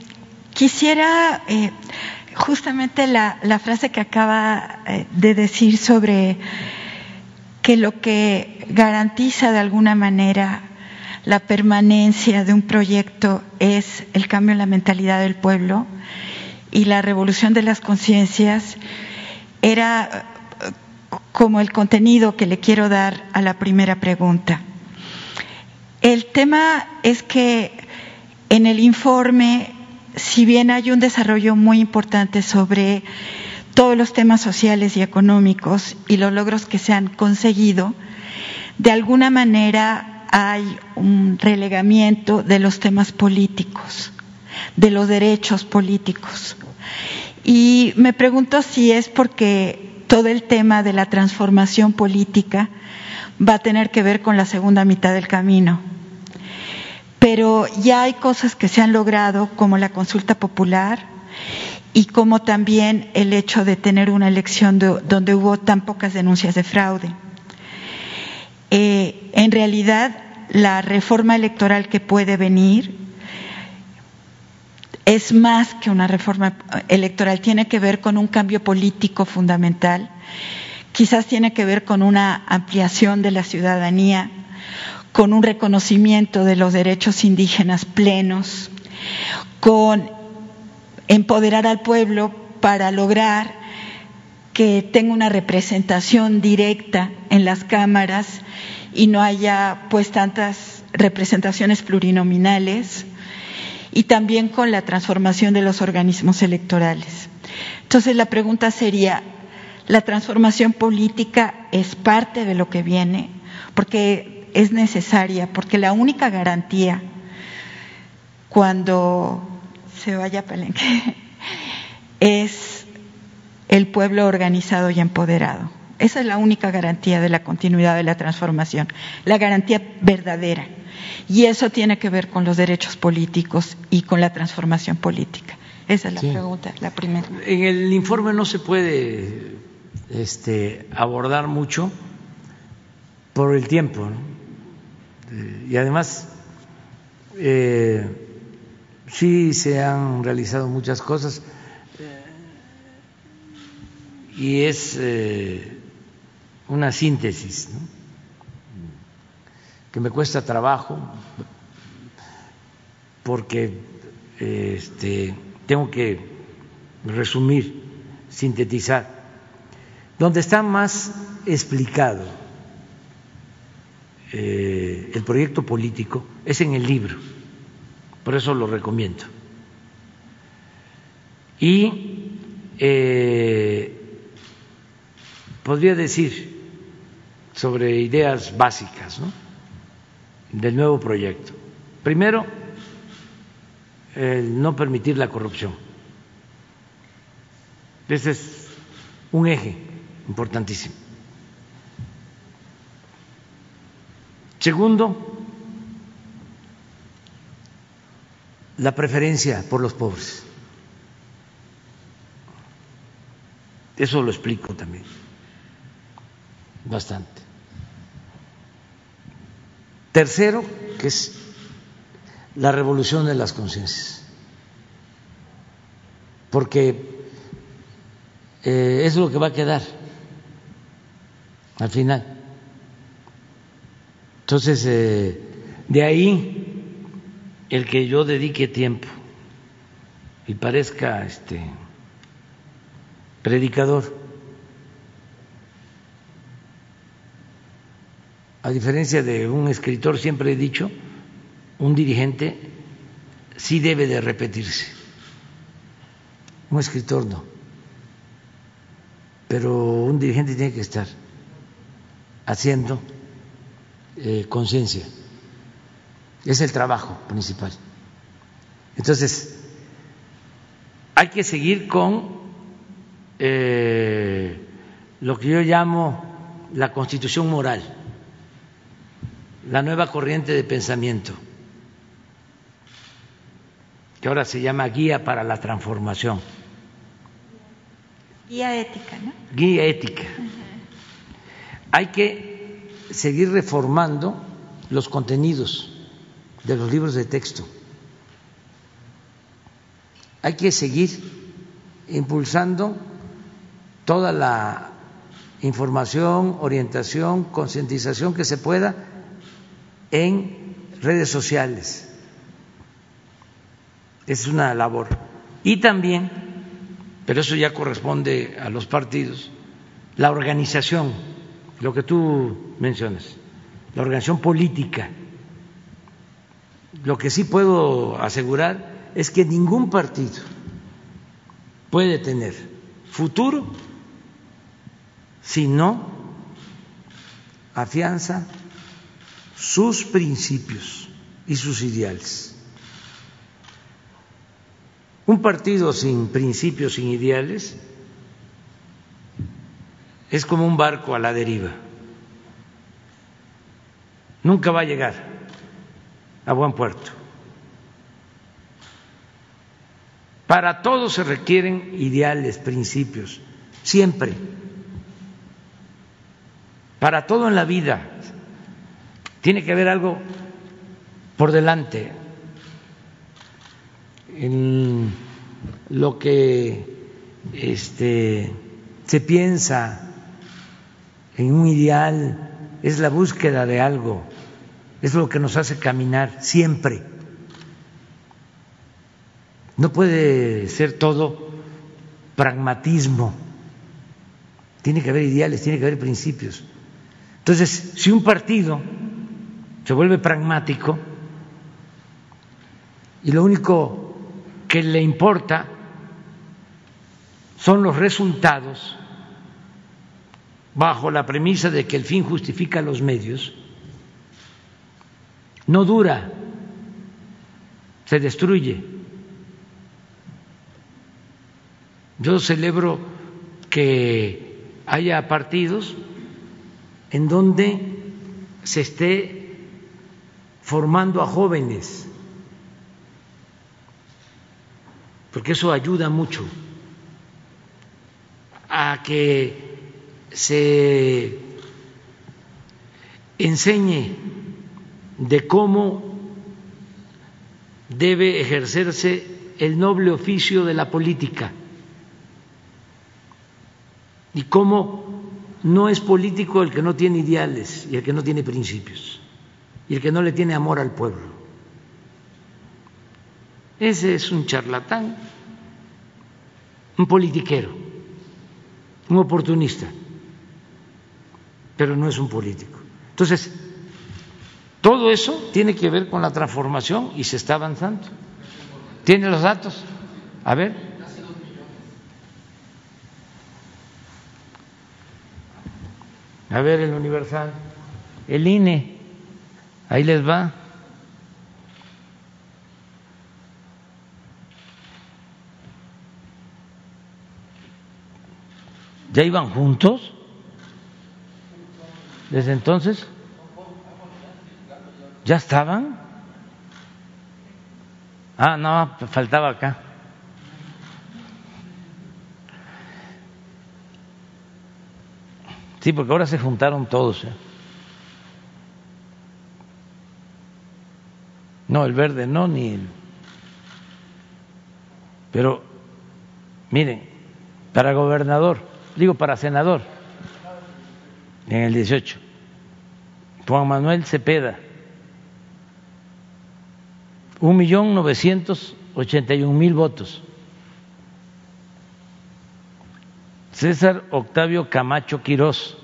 quisiera eh, justamente la, frase que acaba eh, de decir sobre que lo que garantiza de alguna manera la permanencia de un proyecto es el cambio en la mentalidad del pueblo y la revolución de las conciencias era como el contenido que le quiero dar a la primera pregunta. El tema es que en el informe, si bien hay un desarrollo muy importante sobre todos los temas sociales y económicos y los logros que se han conseguido, de alguna manera hay un relegamiento de los temas políticos, de los derechos políticos. Y me pregunto si es porque todo el tema de la transformación política va a tener que ver con la segunda mitad del camino. Pero ya hay cosas que se han logrado, como la consulta popular y como también el hecho de tener una elección donde hubo tan pocas denuncias de fraude. Eh, en realidad, la reforma electoral que puede venir es más que una reforma electoral, tiene que ver con un cambio político fundamental, quizás tiene que ver con una ampliación de la ciudadanía, con un reconocimiento de los derechos indígenas plenos, con empoderar al pueblo para lograr que tenga una representación directa en las cámaras y no haya pues tantas representaciones plurinominales y también con la transformación de los organismos electorales. Entonces la pregunta sería, ¿la transformación política es parte de lo que viene? Porque es necesaria, porque la única garantía cuando se vaya a Palenque es el pueblo organizado y empoderado. Esa es la única garantía de la continuidad de la transformación, la garantía verdadera. Y eso tiene que ver con los derechos políticos y con la transformación política. Esa es la pregunta, la primera. En el informe no se puede este, abordar mucho por el tiempo. Y además, eh, sí se han realizado muchas cosas y es eh, una síntesis que me cuesta trabajo porque este, tengo que resumir, sintetizar. Donde está más explicado eh, el proyecto político es en el libro, por eso lo recomiendo. Y eh, podría decir sobre ideas básicas del nuevo proyecto. Primero, el no permitir la corrupción. Ese es un eje importantísimo. Segundo, la preferencia por los pobres. Eso lo explico también bastante. Tercero, que es la revolución de las conciencias, porque eh, es lo que va a quedar al final. Entonces, eh, de ahí el que yo dedique tiempo y parezca este predicador a diferencia de un escritor, siempre he dicho, un dirigente sí debe de repetirse. Un escritor no. Pero un dirigente tiene que estar haciendo eh, conciencia. Es el trabajo principal. Entonces, hay que seguir con eh, lo que yo llamo la constitución moral la nueva corriente de pensamiento, que ahora se llama Guía para la Transformación. Guía ética, ¿no? Guía ética. Hay que seguir reformando los contenidos de los libros de texto. Hay que seguir impulsando toda la información, orientación, concientización que se pueda en redes sociales. Es una labor. Y también, pero eso ya corresponde a los partidos, la organización, lo que tú mencionas, la organización política. Lo que sí puedo asegurar es que ningún partido puede tener futuro si no afianza sus principios y sus ideales. Un partido sin principios, sin ideales, es como un barco a la deriva. Nunca va a llegar a buen puerto. Para todo se requieren ideales, principios, siempre. Para todo en la vida tiene que haber algo por delante en lo que este, se piensa en un ideal, es la búsqueda de algo, es lo que nos hace caminar siempre. No puede ser todo pragmatismo, tiene que haber ideales, tiene que haber principios. Entonces, si un partido se vuelve pragmático y lo único que le importa son los resultados, bajo la premisa de que el fin justifica los medios, no dura, se destruye. Yo celebro que haya partidos en donde se esté formando a jóvenes, porque eso ayuda mucho a que se enseñe de cómo debe ejercerse el noble oficio de la política y cómo no es político el que no tiene ideales y el que no tiene principios y el que no le tiene amor al pueblo. Ese es un charlatán, un politiquero, un oportunista, pero no es un político. Entonces, todo eso tiene que ver con la transformación y se está avanzando. ¿Tiene los datos? A ver. A ver el Universal, el INE, ahí les va. ¿Ya iban juntos? ¿Desde entonces? ¿Ya estaban? Ah, no, faltaba acá. Sí, porque ahora se juntaron todos. ¿eh? No, el verde no, ni el... Pero, miren, para gobernador, digo para senador, en el 18, Juan Manuel Cepeda, un millón novecientos ochenta y un mil votos. César Octavio Camacho Quirós,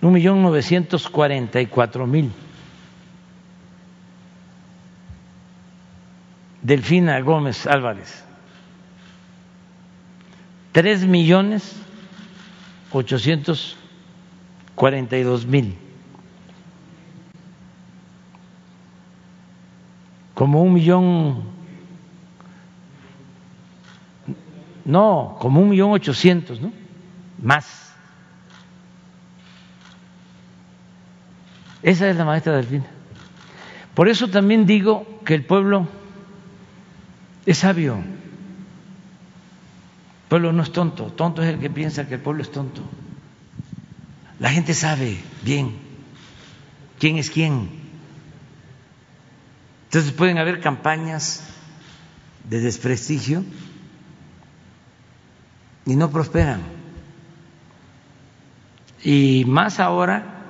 un millón novecientos cuarenta y cuatro mil. Delfina Gómez Álvarez, tres millones ochocientos cuarenta y dos mil. Como un millón No, como un millón ochocientos, ¿no? Más. Esa es la maestra Delfina. Por eso también digo que el pueblo es sabio. Pueblo no es tonto, tonto es el que piensa que el pueblo es tonto. La gente sabe bien quién es quién. Entonces pueden haber campañas de desprestigio y no prosperan. Y más ahora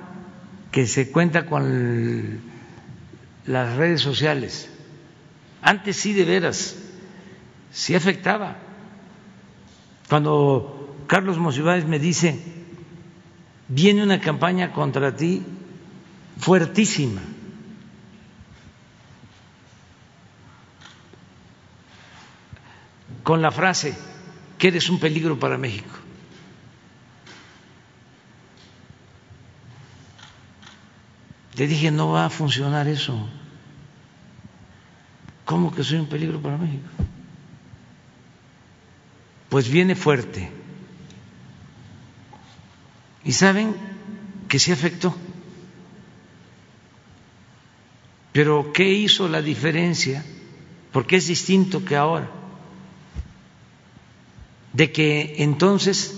que se cuenta con las redes sociales. Antes sí, de veras, sí afectaba. Cuando Carlos Monsiváis me dice, viene una campaña contra ti fuertísima. Con la frase, que eres un peligro para México. Le dije, no va a funcionar eso. ¿Cómo que soy un peligro para México? Pues viene fuerte. Y saben que se afectó. Pero ¿qué hizo la diferencia? Porque es distinto que ahora de que entonces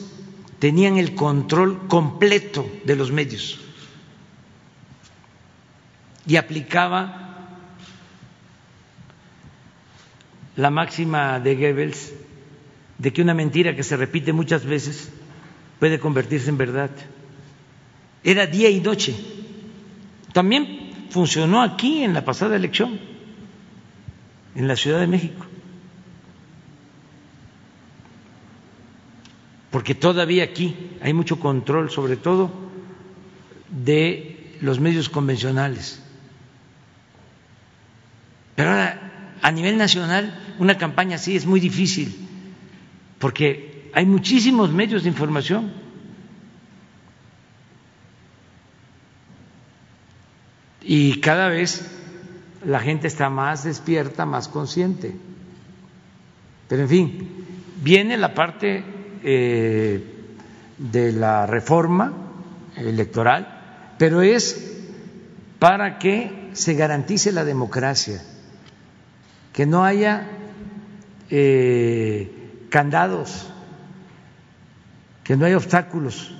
tenían el control completo de los medios y aplicaba la máxima de Goebbels de que una mentira que se repite muchas veces puede convertirse en verdad. Era día y noche. También funcionó aquí en la pasada elección, en la Ciudad de México. porque todavía aquí hay mucho control, sobre todo de los medios convencionales. Pero ahora, a nivel nacional, una campaña así es muy difícil, porque hay muchísimos medios de información. Y cada vez la gente está más despierta, más consciente. Pero en fin, viene la parte eh, de la reforma electoral, pero es para que se garantice la democracia, que no haya eh, candados, que no haya obstáculos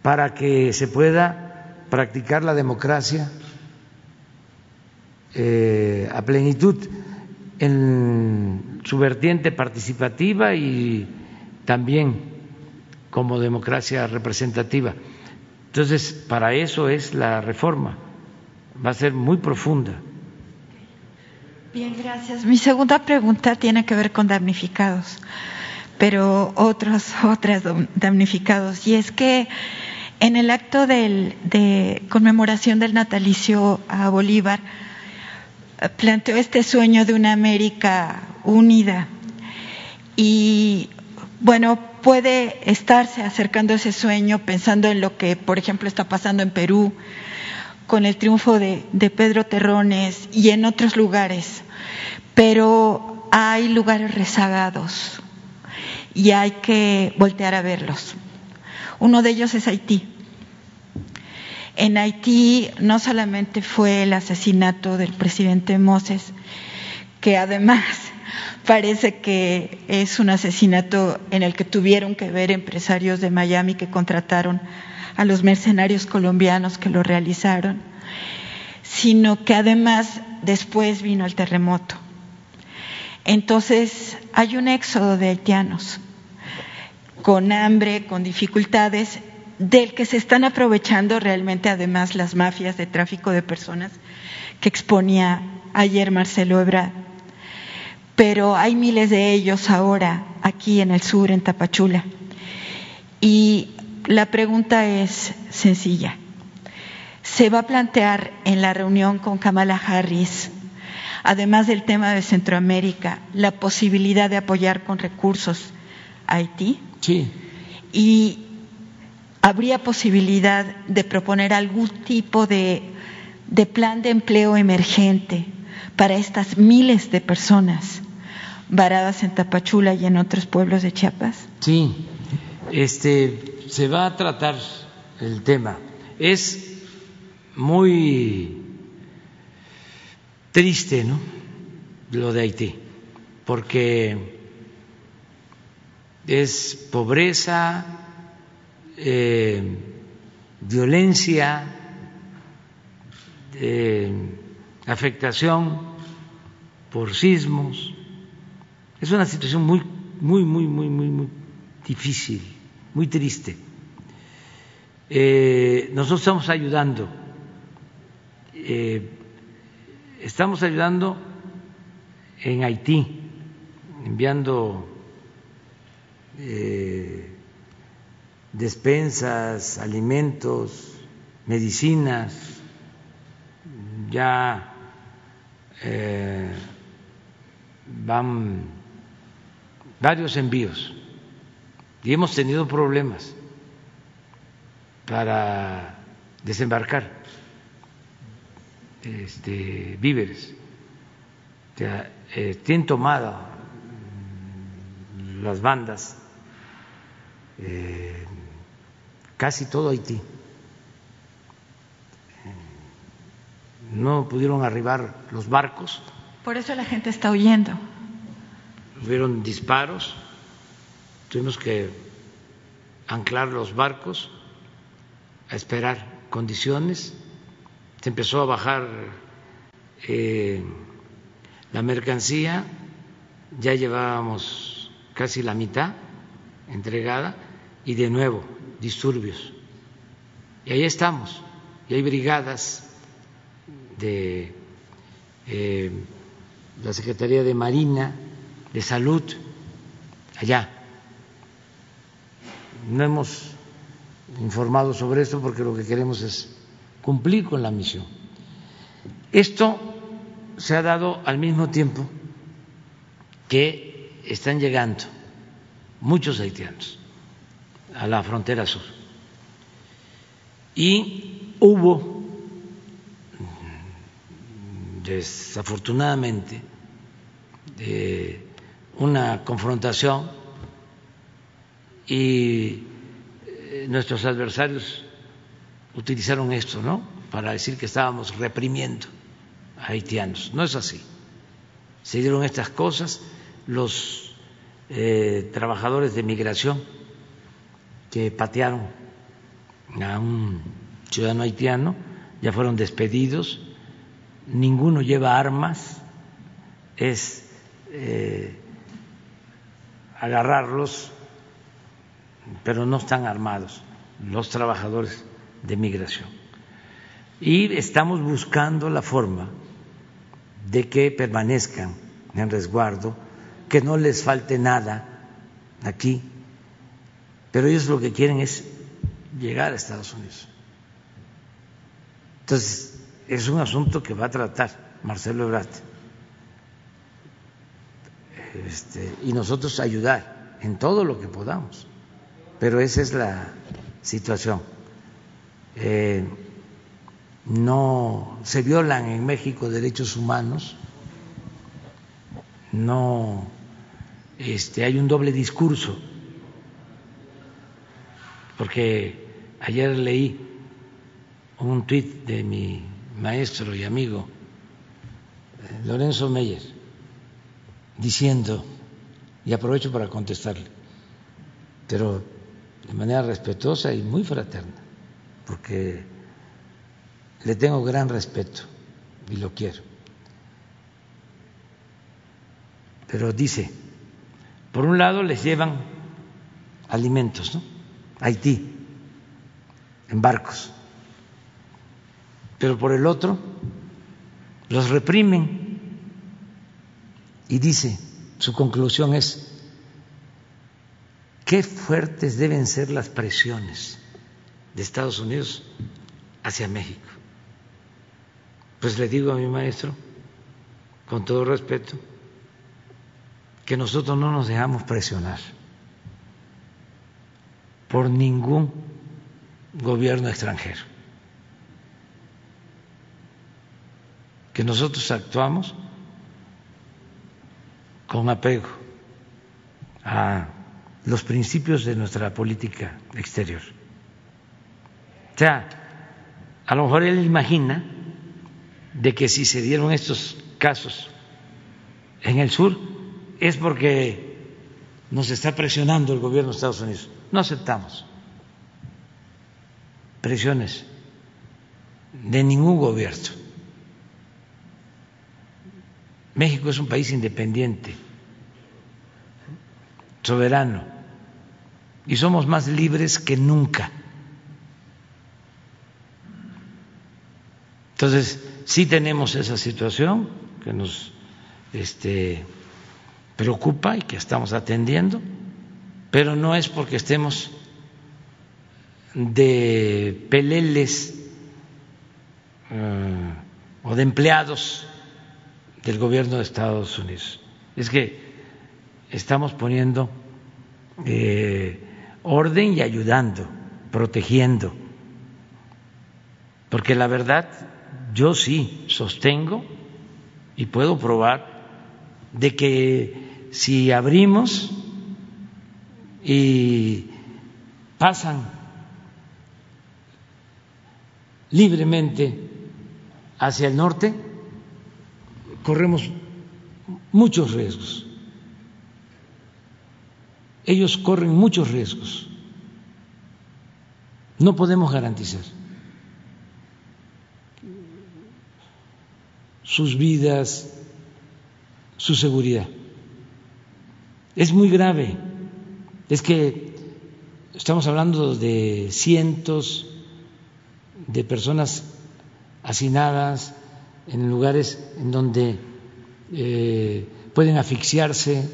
para que se pueda practicar la democracia eh, a plenitud en su vertiente participativa y también como democracia representativa. Entonces, para eso es la reforma, va a ser muy profunda. Bien, gracias. Mi segunda pregunta tiene que ver con damnificados, pero otros, otras damnificados. Y es que en el acto de conmemoración del natalicio a Bolívar, planteó este sueño de una América unida y bueno, puede estarse acercando a ese sueño pensando en lo que, por ejemplo, está pasando en Perú con el triunfo de Pedro Terrones y en otros lugares, pero hay lugares rezagados y hay que voltear a verlos. Uno de ellos es Haití. En Haití no solamente fue el asesinato del presidente Moses, que además parece que es un asesinato en el que tuvieron que ver empresarios de Miami que contrataron a los mercenarios colombianos que lo realizaron, sino que además después vino el terremoto. Entonces hay un éxodo de haitianos con hambre, con dificultades, del que se están aprovechando realmente además las mafias de tráfico de personas que exponía ayer Marcelo Ebrard. Pero hay miles de ellos ahora aquí en el sur, en Tapachula. Y la pregunta es sencilla. ¿Se va a plantear en la reunión con Kamala Harris, además del tema de Centroamérica, la posibilidad de apoyar con recursos a Haití? Sí. Y habría posibilidad de proponer algún tipo de, plan de empleo emergente para estas miles de personas varadas en Tapachula y en otros pueblos de Chiapas? Sí, este, se va a tratar el tema. Es muy triste, ¿no? Lo de Haití, porque es pobreza, eh, violencia, afectación por sismos. Es una situación muy, muy, muy, muy, muy, muy difícil, muy triste. Eh, nosotros estamos ayudando, eh, estamos ayudando en Haití, enviando eh, despensas, alimentos, medicinas, ya eh, van varios envíos y hemos tenido problemas para desembarcar este, víveres. Eh, tienen tomado las bandas eh, casi todo Haití. No pudieron arribar los barcos. Por eso la gente está huyendo. Hubieron disparos, tuvimos que anclar los barcos a esperar condiciones. Se empezó a bajar eh, la mercancía, ya llevábamos casi la mitad entregada y de nuevo disturbios. Y ahí estamos, y hay brigadas de eh, la Secretaría de Marina, de Salud, allá. no hemos informado sobre esto porque lo que queremos es cumplir con la misión. Esto se ha dado al mismo tiempo que están llegando muchos haitianos a la frontera sur. Y hubo, desafortunadamente, eh, una confrontación y eh, nuestros adversarios utilizaron esto, ¿no? Para decir que estábamos reprimiendo a haitianos. No es así. Se dieron estas cosas, los eh, trabajadores de migración que patearon a un ciudadano haitiano ya fueron despedidos, ninguno lleva armas, es eh, agarrarlos, pero no están armados los trabajadores de migración. Y estamos buscando la forma de que permanezcan en resguardo, que no les falte nada aquí, pero ellos lo que quieren es llegar a Estados Unidos. Entonces, es un asunto que va a tratar Marcelo Ebrard este, y nosotros ayudar en todo lo que podamos. Pero esa es la situación. Eh, no se violan en México derechos humanos, no este, hay un doble discurso, porque ayer leí un tuit de mi maestro y amigo eh, Lorenzo Meyer diciendo, y aprovecho para contestarle, pero de manera respetuosa y muy fraterna, porque le tengo gran respeto y lo quiero. Pero dice, por un lado les llevan alimentos, ¿no? Haití, en barcos, pero por el otro los reprimen y dice, su conclusión es, qué fuertes deben ser las presiones de Estados Unidos hacia México. Pues le digo a mi maestro, con todo respeto, que nosotros no nos dejamos presionar por ningún gobierno extranjero, que nosotros actuamos con apego a los principios de nuestra política exterior. O sea, a lo mejor él imagina de que si se dieron estos casos en el sur es porque nos está presionando el gobierno de Estados Unidos. No aceptamos presiones de ningún gobierno. México es un país independiente, soberano, y somos más libres que nunca. Entonces, sí tenemos esa situación que nos este, preocupa y que estamos atendiendo, pero no es porque estemos de peleles eh, o de empleados del gobierno de Estados Unidos. Es que estamos poniendo eh, orden y ayudando, protegiendo, porque la verdad yo sí sostengo y puedo probar de que si abrimos y pasan libremente hacia el norte, corremos muchos riesgos. Ellos corren muchos riesgos. No podemos garantizar sus vidas, su seguridad. Es muy grave. Es que estamos hablando de cientos de personas hacinadas en lugares en donde eh, pueden asfixiarse,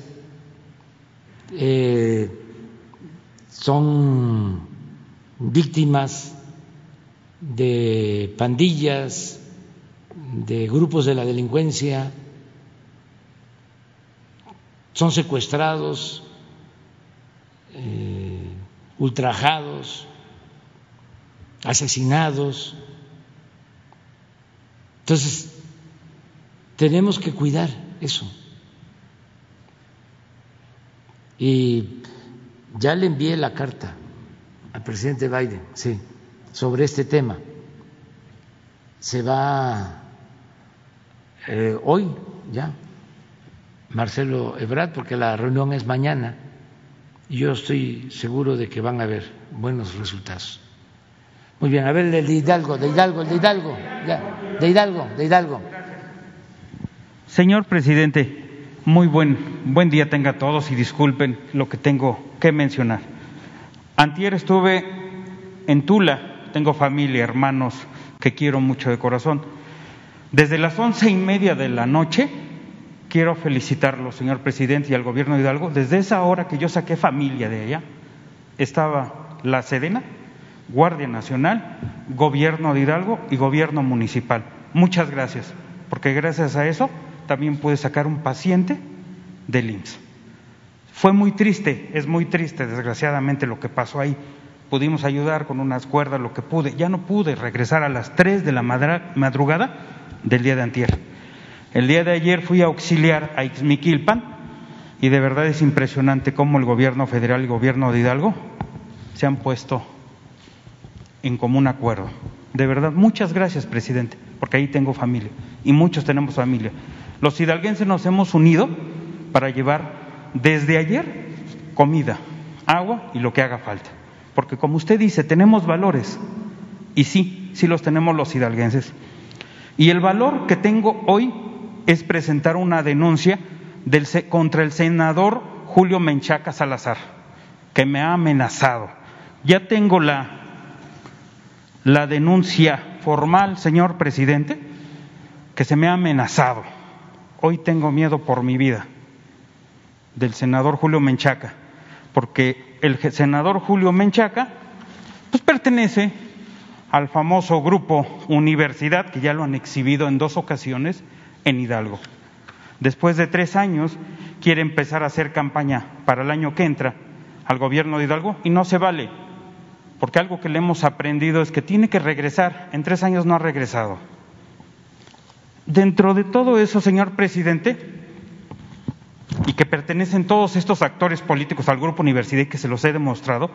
eh, son víctimas de pandillas, de grupos de la delincuencia, son secuestrados, eh, ultrajados, asesinados. Entonces, tenemos que cuidar eso. Y ya le envié la carta al presidente Biden, sí, sobre este tema. Se va eh, hoy ya Marcelo Ebrard, porque la reunión es mañana. Yo estoy seguro de que van a haber buenos resultados. Muy bien, a ver el de Hidalgo, de Hidalgo, de Hidalgo, de Hidalgo, de Hidalgo. Señor presidente, muy buen, buen día tenga todos y disculpen lo que tengo que mencionar. Antier estuve en Tula, tengo familia, hermanos que quiero mucho de corazón. Desde las once y media de la noche quiero felicitarlo, señor presidente, y al gobierno de Hidalgo. Desde esa hora que yo saqué familia de allá, estaba la Sedena, Guardia Nacional, Gobierno de Hidalgo y Gobierno Municipal. Muchas gracias, porque gracias a eso también pude sacar un paciente del IMSS. Fue muy triste, es muy triste, desgraciadamente, lo que pasó ahí. Pudimos ayudar con unas cuerdas, lo que pude. Ya no pude regresar a las tres de la madrugada del día de antier el día de ayer fui a auxiliar a Ixmiquilpan y de verdad es impresionante cómo el gobierno federal y el gobierno de Hidalgo se han puesto en común acuerdo. De verdad, muchas gracias, presidente, porque ahí tengo familia y muchos tenemos familia. Los hidalguenses nos hemos unido para llevar desde ayer comida, agua y lo que haga falta. Porque como usted dice, tenemos valores y sí, sí los tenemos los hidalguenses. Y el valor que tengo hoy es presentar una denuncia contra el senador Julio Menchaca Salazar, que me ha amenazado. Ya tengo la, la denuncia formal, señor presidente, que se me ha amenazado. Hoy tengo miedo por mi vida del senador Julio Menchaca, porque el senador Julio Menchaca pues pertenece al famoso grupo Universidad, que ya lo han exhibido en dos ocasiones, en Hidalgo. Después de tres años quiere empezar a hacer campaña para el año que entra al gobierno de Hidalgo y no se vale, porque algo que le hemos aprendido es que tiene que regresar. En tres años no ha regresado. Dentro de todo eso, señor presidente, y que pertenecen todos estos actores políticos al grupo universidad y que se los he demostrado,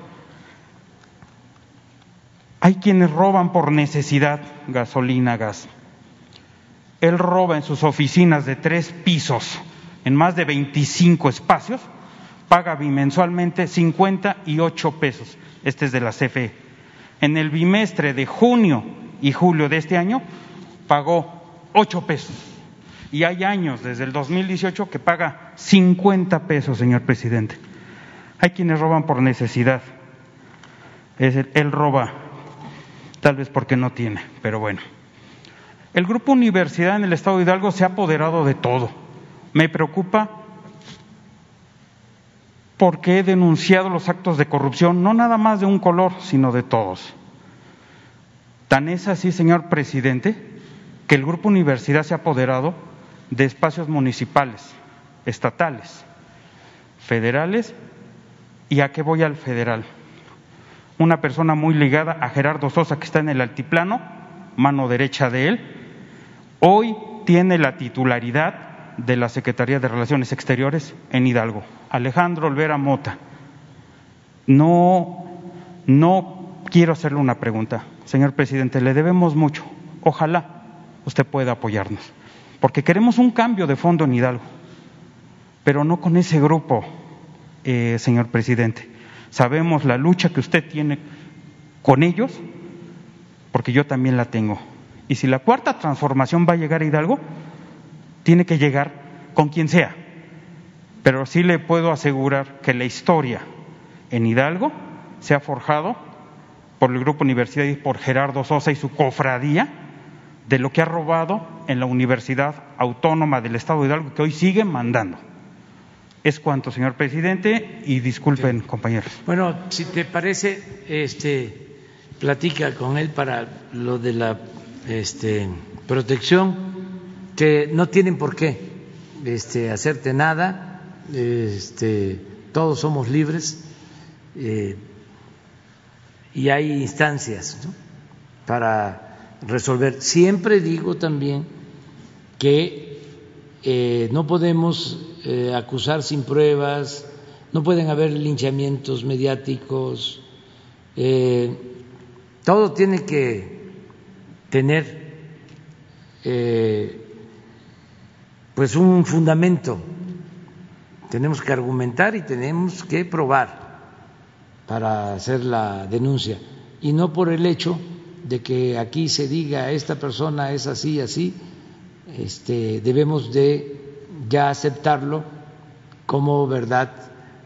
hay quienes roban por necesidad gasolina, gas, él roba en sus oficinas de tres pisos, en más de 25 espacios, paga bimensualmente 58 pesos. Este es de la CFE. En el bimestre de junio y julio de este año pagó 8 pesos. Y hay años, desde el 2018, que paga 50 pesos, señor presidente. Hay quienes roban por necesidad. él roba, tal vez porque no tiene, pero bueno. El Grupo Universidad en el Estado de Hidalgo se ha apoderado de todo. Me preocupa porque he denunciado los actos de corrupción, no nada más de un color, sino de todos. Tan es así, señor presidente, que el Grupo Universidad se ha apoderado de espacios municipales, estatales, federales, y a qué voy al federal. Una persona muy ligada a Gerardo Sosa, que está en el altiplano, mano derecha de él, Hoy tiene la titularidad de la Secretaría de Relaciones Exteriores en Hidalgo, Alejandro Olvera Mota. No, no quiero hacerle una pregunta, señor presidente, le debemos mucho. Ojalá usted pueda apoyarnos, porque queremos un cambio de fondo en Hidalgo, pero no con ese grupo, eh, señor presidente. Sabemos la lucha que usted tiene con ellos, porque yo también la tengo. Y si la cuarta transformación va a llegar a Hidalgo, tiene que llegar con quien sea. Pero sí le puedo asegurar que la historia en Hidalgo se ha forjado por el Grupo Universidad y por Gerardo Sosa y su cofradía de lo que ha robado en la Universidad Autónoma del Estado de Hidalgo, que hoy sigue mandando. Es cuanto, señor presidente, y disculpen, compañeros. Bueno, si te parece, este, platica con él para lo de la este, protección, que no tienen por qué este, hacerte nada, este, todos somos libres eh, y hay instancias para resolver. Siempre digo también que eh, no podemos eh, acusar sin pruebas, no pueden haber linchamientos mediáticos, eh, todo tiene que tener pues un fundamento, tenemos que argumentar y tenemos que probar para hacer la denuncia. Y no por el hecho de que aquí se diga esta persona es así, así, este, debemos de ya aceptarlo como verdad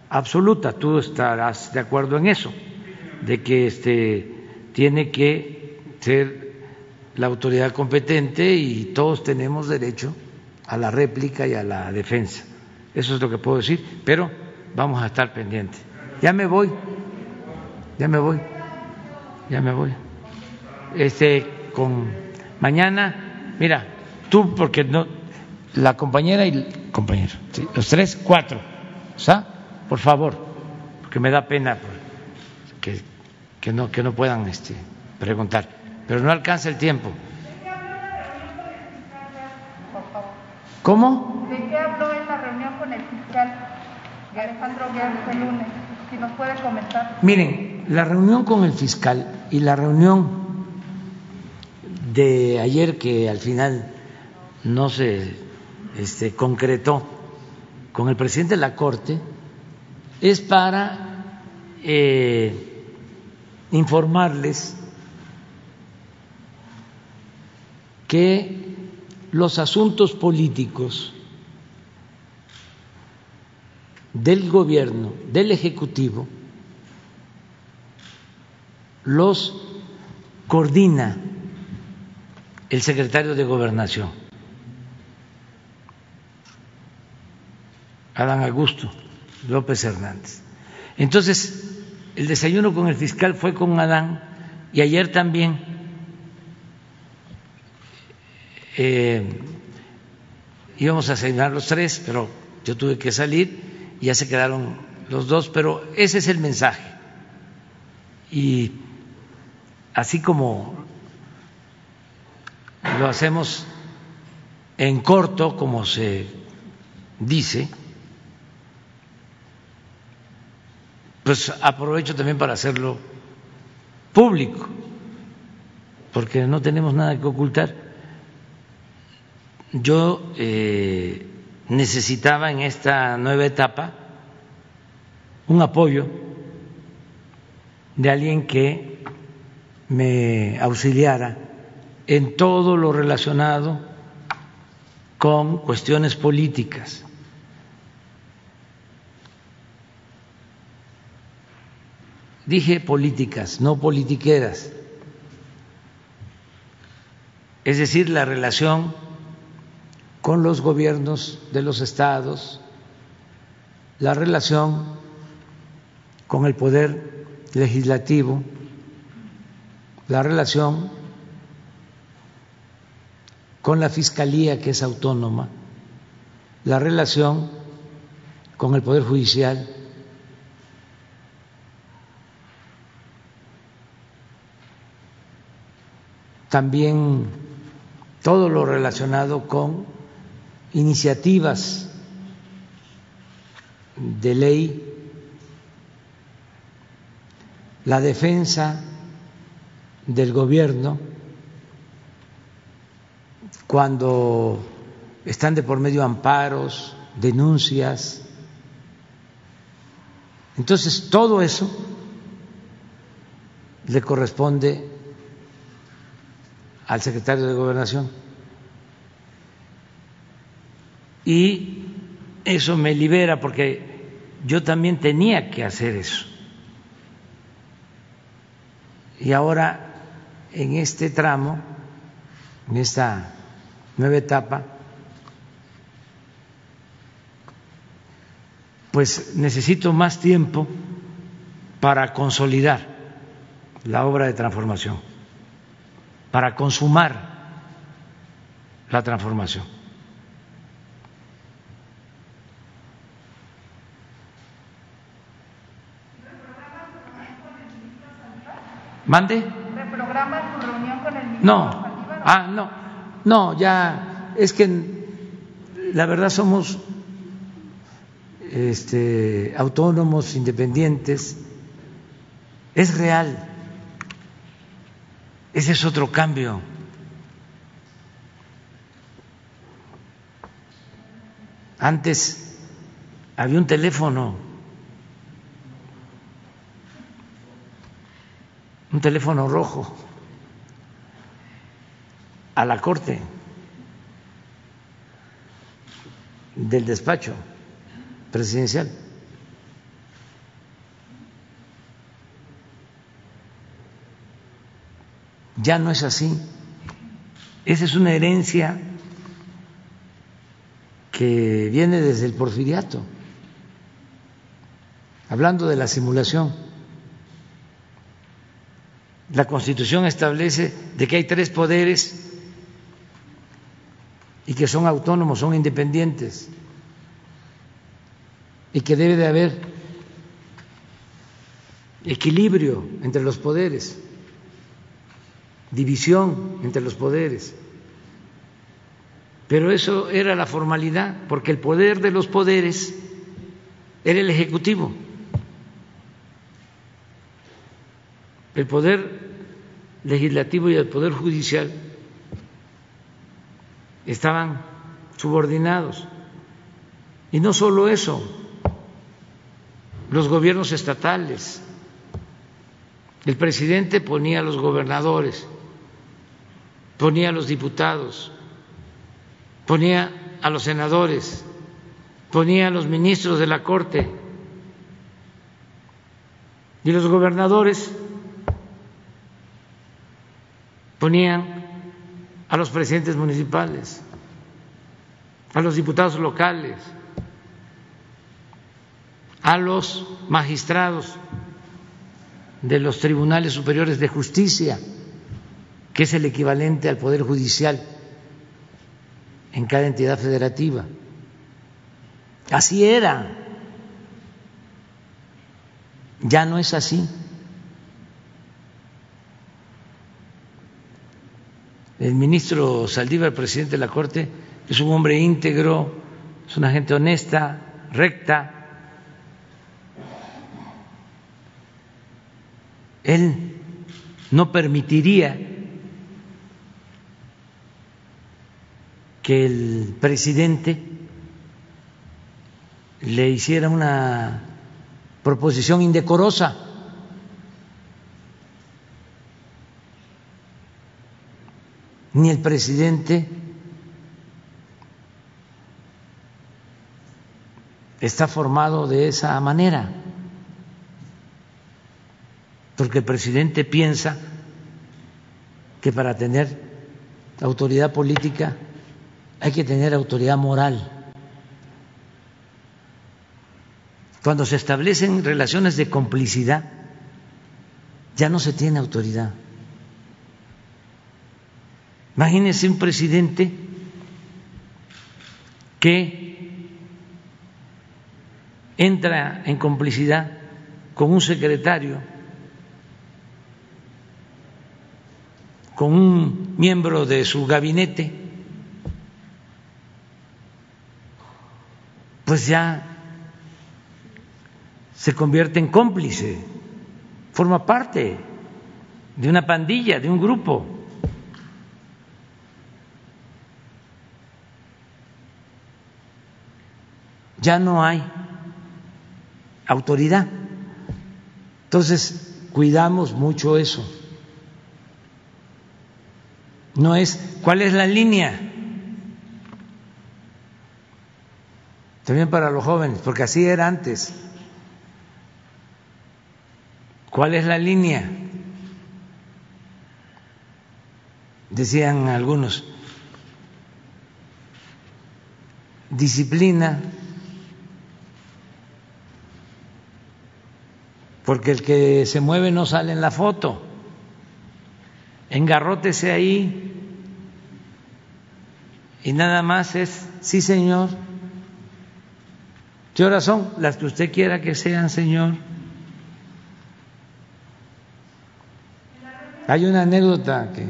absoluta. Tú estarás de acuerdo en eso, de que este, tiene que ser la autoridad competente y todos tenemos derecho a la réplica y a la defensa. Eso es lo que puedo decir, pero vamos a estar pendientes. Ya me voy, ya me voy, ya me voy. Este, con mañana, mira, tú porque no la compañera y el compañero, los tres, cuatro, ¿está? Por favor, porque me da pena que, que no, que no puedan este, preguntar, pero no alcanza el tiempo. ¿Cómo? ¿De qué habló en la reunión con el fiscal Alejandro Guerrero el lunes? Si nos puede comentar. Miren, la reunión con el fiscal y la reunión de ayer que al final no se este, concretó con el presidente de la Corte es para eh, informarles que los asuntos políticos del gobierno, del Ejecutivo, los coordina el secretario de Gobernación. Adán Augusto López Hernández. Entonces, el desayuno con el fiscal fue con Adán y ayer también eh, íbamos a cenar los tres, pero yo tuve que salir y ya se quedaron los dos, pero ese es el mensaje. Y así como lo hacemos en corto, como se dice, pues aprovecho también para hacerlo público, porque no tenemos nada que ocultar. Yo eh, necesitaba en esta nueva etapa un apoyo de alguien que me auxiliara en todo lo relacionado con cuestiones políticas. Dije políticas, no politiqueras. Es decir, la relación con los gobiernos de los estados, la relación con el poder legislativo, la relación con la Fiscalía, que es autónoma, la relación con el Poder Judicial, también todo lo relacionado con iniciativas de ley, la defensa del gobierno cuando están de por medio amparos, denuncias. Entonces, todo eso le corresponde al secretario de Gobernación. Y eso me libera porque yo también tenía que hacer eso. Y ahora, en este tramo, en esta nueva etapa, pues necesito más tiempo para consolidar la obra de transformación, para consumar la transformación. ¿Mande? ¿Reprograma su reunión con el ministro No, Saldívar? ah, no, no, ya, es que la verdad somos este, autónomos, independientes, es real. Ese es otro cambio. Antes había un teléfono, un teléfono rojo a la corte del despacho presidencial. Ya no es así. Esa es una herencia que viene desde el porfiriato, hablando de la simulación. La Constitución establece de que hay tres poderes y que son autónomos, son independientes y que debe de haber equilibrio entre los poderes, división entre los poderes. Pero eso era la formalidad, porque el poder de los poderes era el Ejecutivo. El poder legislativo y el poder judicial estaban subordinados. Y no solo eso, los gobiernos estatales, el presidente ponía a los gobernadores, ponía a los diputados, ponía a los senadores, ponía a los ministros de la Corte y los gobernadores ponían a los presidentes municipales, a los diputados locales, a los magistrados de los tribunales superiores de justicia, que es el equivalente al Poder Judicial en cada entidad federativa. Así era. Ya no es así. El ministro Saldívar, presidente de la Corte, es un hombre íntegro, es una gente honesta, recta. Él no permitiría que el presidente le hiciera una proposición indecorosa. Ni el presidente está formado de esa manera, porque el presidente piensa que para tener autoridad política hay que tener autoridad moral. Cuando se establecen relaciones de complicidad, ya no se tiene autoridad. Imagínense un presidente que entra en complicidad con un secretario, con un miembro de su gabinete, pues ya se convierte en cómplice, forma parte de una pandilla, de un grupo. Ya no hay autoridad. Entonces, cuidamos mucho eso. No es cuál es la línea. También para los jóvenes, porque así era antes. ¿Cuál es la línea? Decían algunos, disciplina porque el que se mueve no sale en la foto. Engarrótese ahí y nada más es, sí señor. ¿Qué horas son? Las que usted quiera que sean, señor. Hay una anécdota que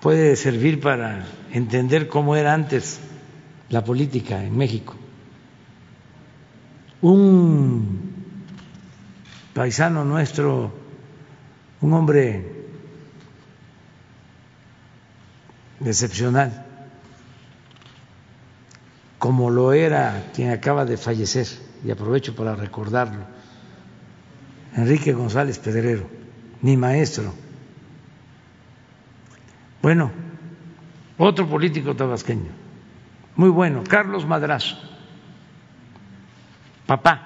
puede servir para entender cómo era antes la política en México. Un paisano nuestro, un hombre excepcional, como lo era quien acaba de fallecer, y aprovecho para recordarlo, Enrique González Pedrero, mi maestro. Bueno, otro político tabasqueño, muy bueno, Carlos Madrazo, papá.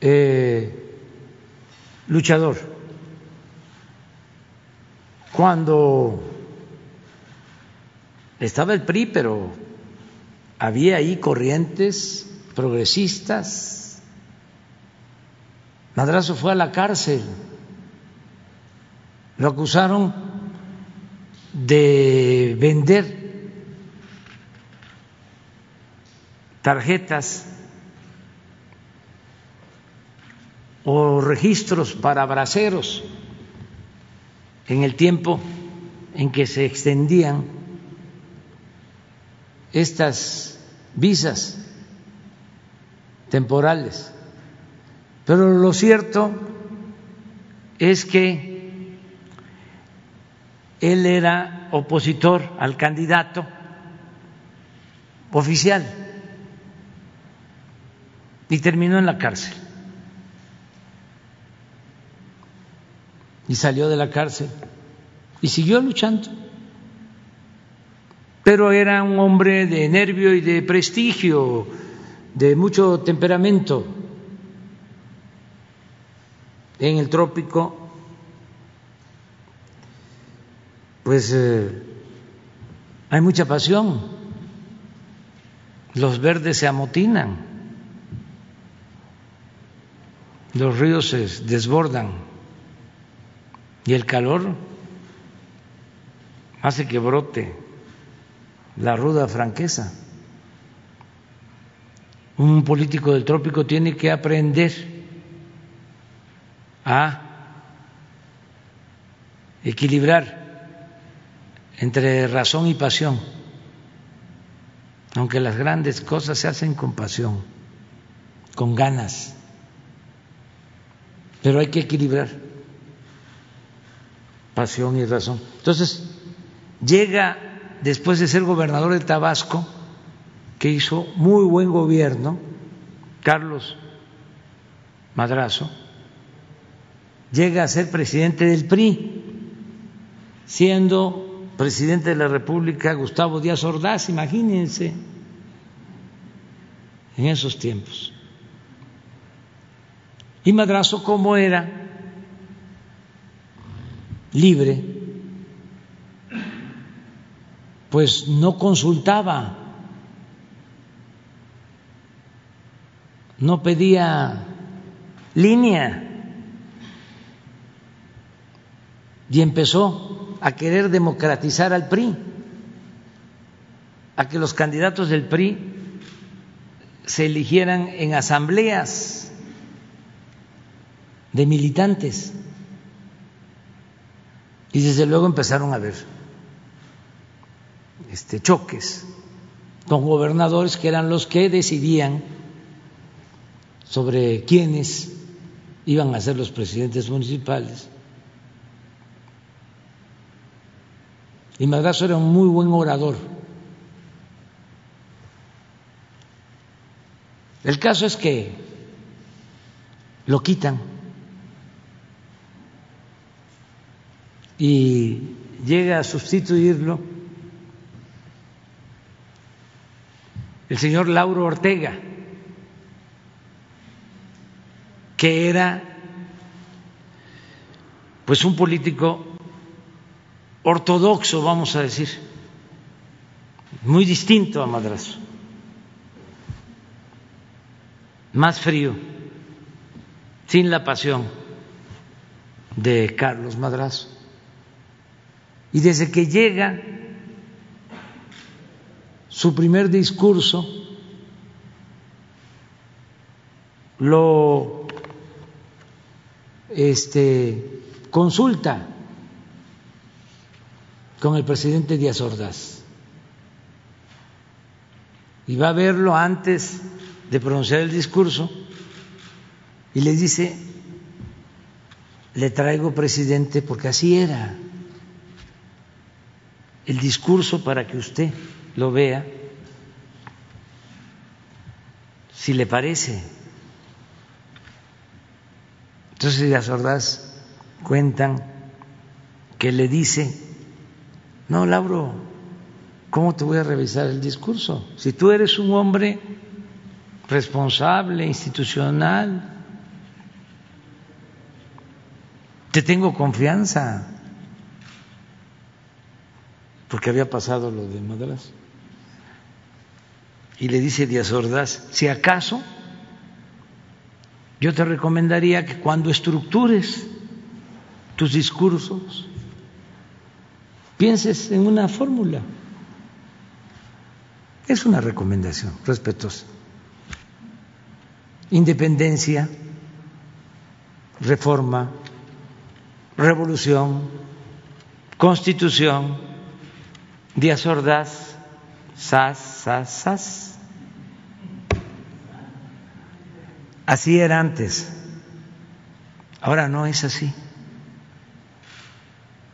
Eh, luchador. Cuando estaba el PRI, pero había ahí corrientes progresistas. Madrazo fue a la cárcel. Lo acusaron de vender tarjetas o registros para braceros en el tiempo en que se extendían estas visas temporales. Pero lo cierto es que él era opositor al candidato oficial y terminó en la cárcel. Y salió de la cárcel y siguió luchando. Pero era un hombre de nervio y de prestigio, de mucho temperamento. En el trópico, pues eh, hay mucha pasión. Los verdes se amotinan, los ríos se desbordan y el calor hace que brote la ruda franqueza. Un político del trópico tiene que aprender a equilibrar entre razón y pasión, aunque las grandes cosas se hacen con pasión, con ganas, pero hay que equilibrar pasión y razón. Entonces, llega después de ser gobernador de Tabasco, que hizo muy buen gobierno, Carlos Madrazo, llega a ser presidente del PRI, siendo presidente de la República Gustavo Díaz Ordaz, imagínense, en esos tiempos. Y Madrazo, ¿cómo era? Libre, pues no consultaba, no pedía línea y empezó a querer democratizar al PRI, a que los candidatos del PRI se eligieran en asambleas de militantes. Y desde luego empezaron a haber este, choques con gobernadores que eran los que decidían sobre quiénes iban a ser los presidentes municipales. Y Madrazo era un muy buen orador. El caso es que lo quitan y llega a sustituirlo el señor Lauro Ortega, que era pues un político ortodoxo, vamos a decir, muy distinto a Madrazo, más frío, sin la pasión de Carlos Madrazo. Y desde que llega su primer discurso, lo este, consulta con el presidente Díaz Ordaz. Y va a verlo antes de pronunciar el discurso y le dice, le traigo presidente porque así era el discurso para que usted lo vea, si le parece. Entonces las Ordaz cuentan que le dice, no, Lauro, ¿cómo te voy a revisar el discurso? Si tú eres un hombre responsable, institucional, te tengo confianza, porque había pasado lo de Madras. Y le dice Díaz Ordaz, si acaso, yo te recomendaría que cuando estructures tus discursos, pienses en una fórmula. Es una recomendación respetuosa. Independencia, reforma, revolución, constitución, Díaz Ordaz, sas, sas, sas. Así era antes. Ahora no es así.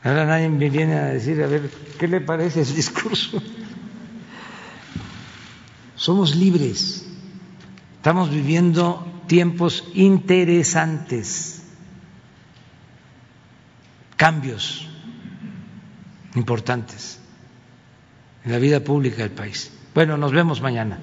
Ahora nadie me viene a decir, a ver, ¿qué le parece el discurso? Somos libres. Estamos viviendo tiempos interesantes, cambios importantes en la vida pública del país. Bueno, nos vemos mañana.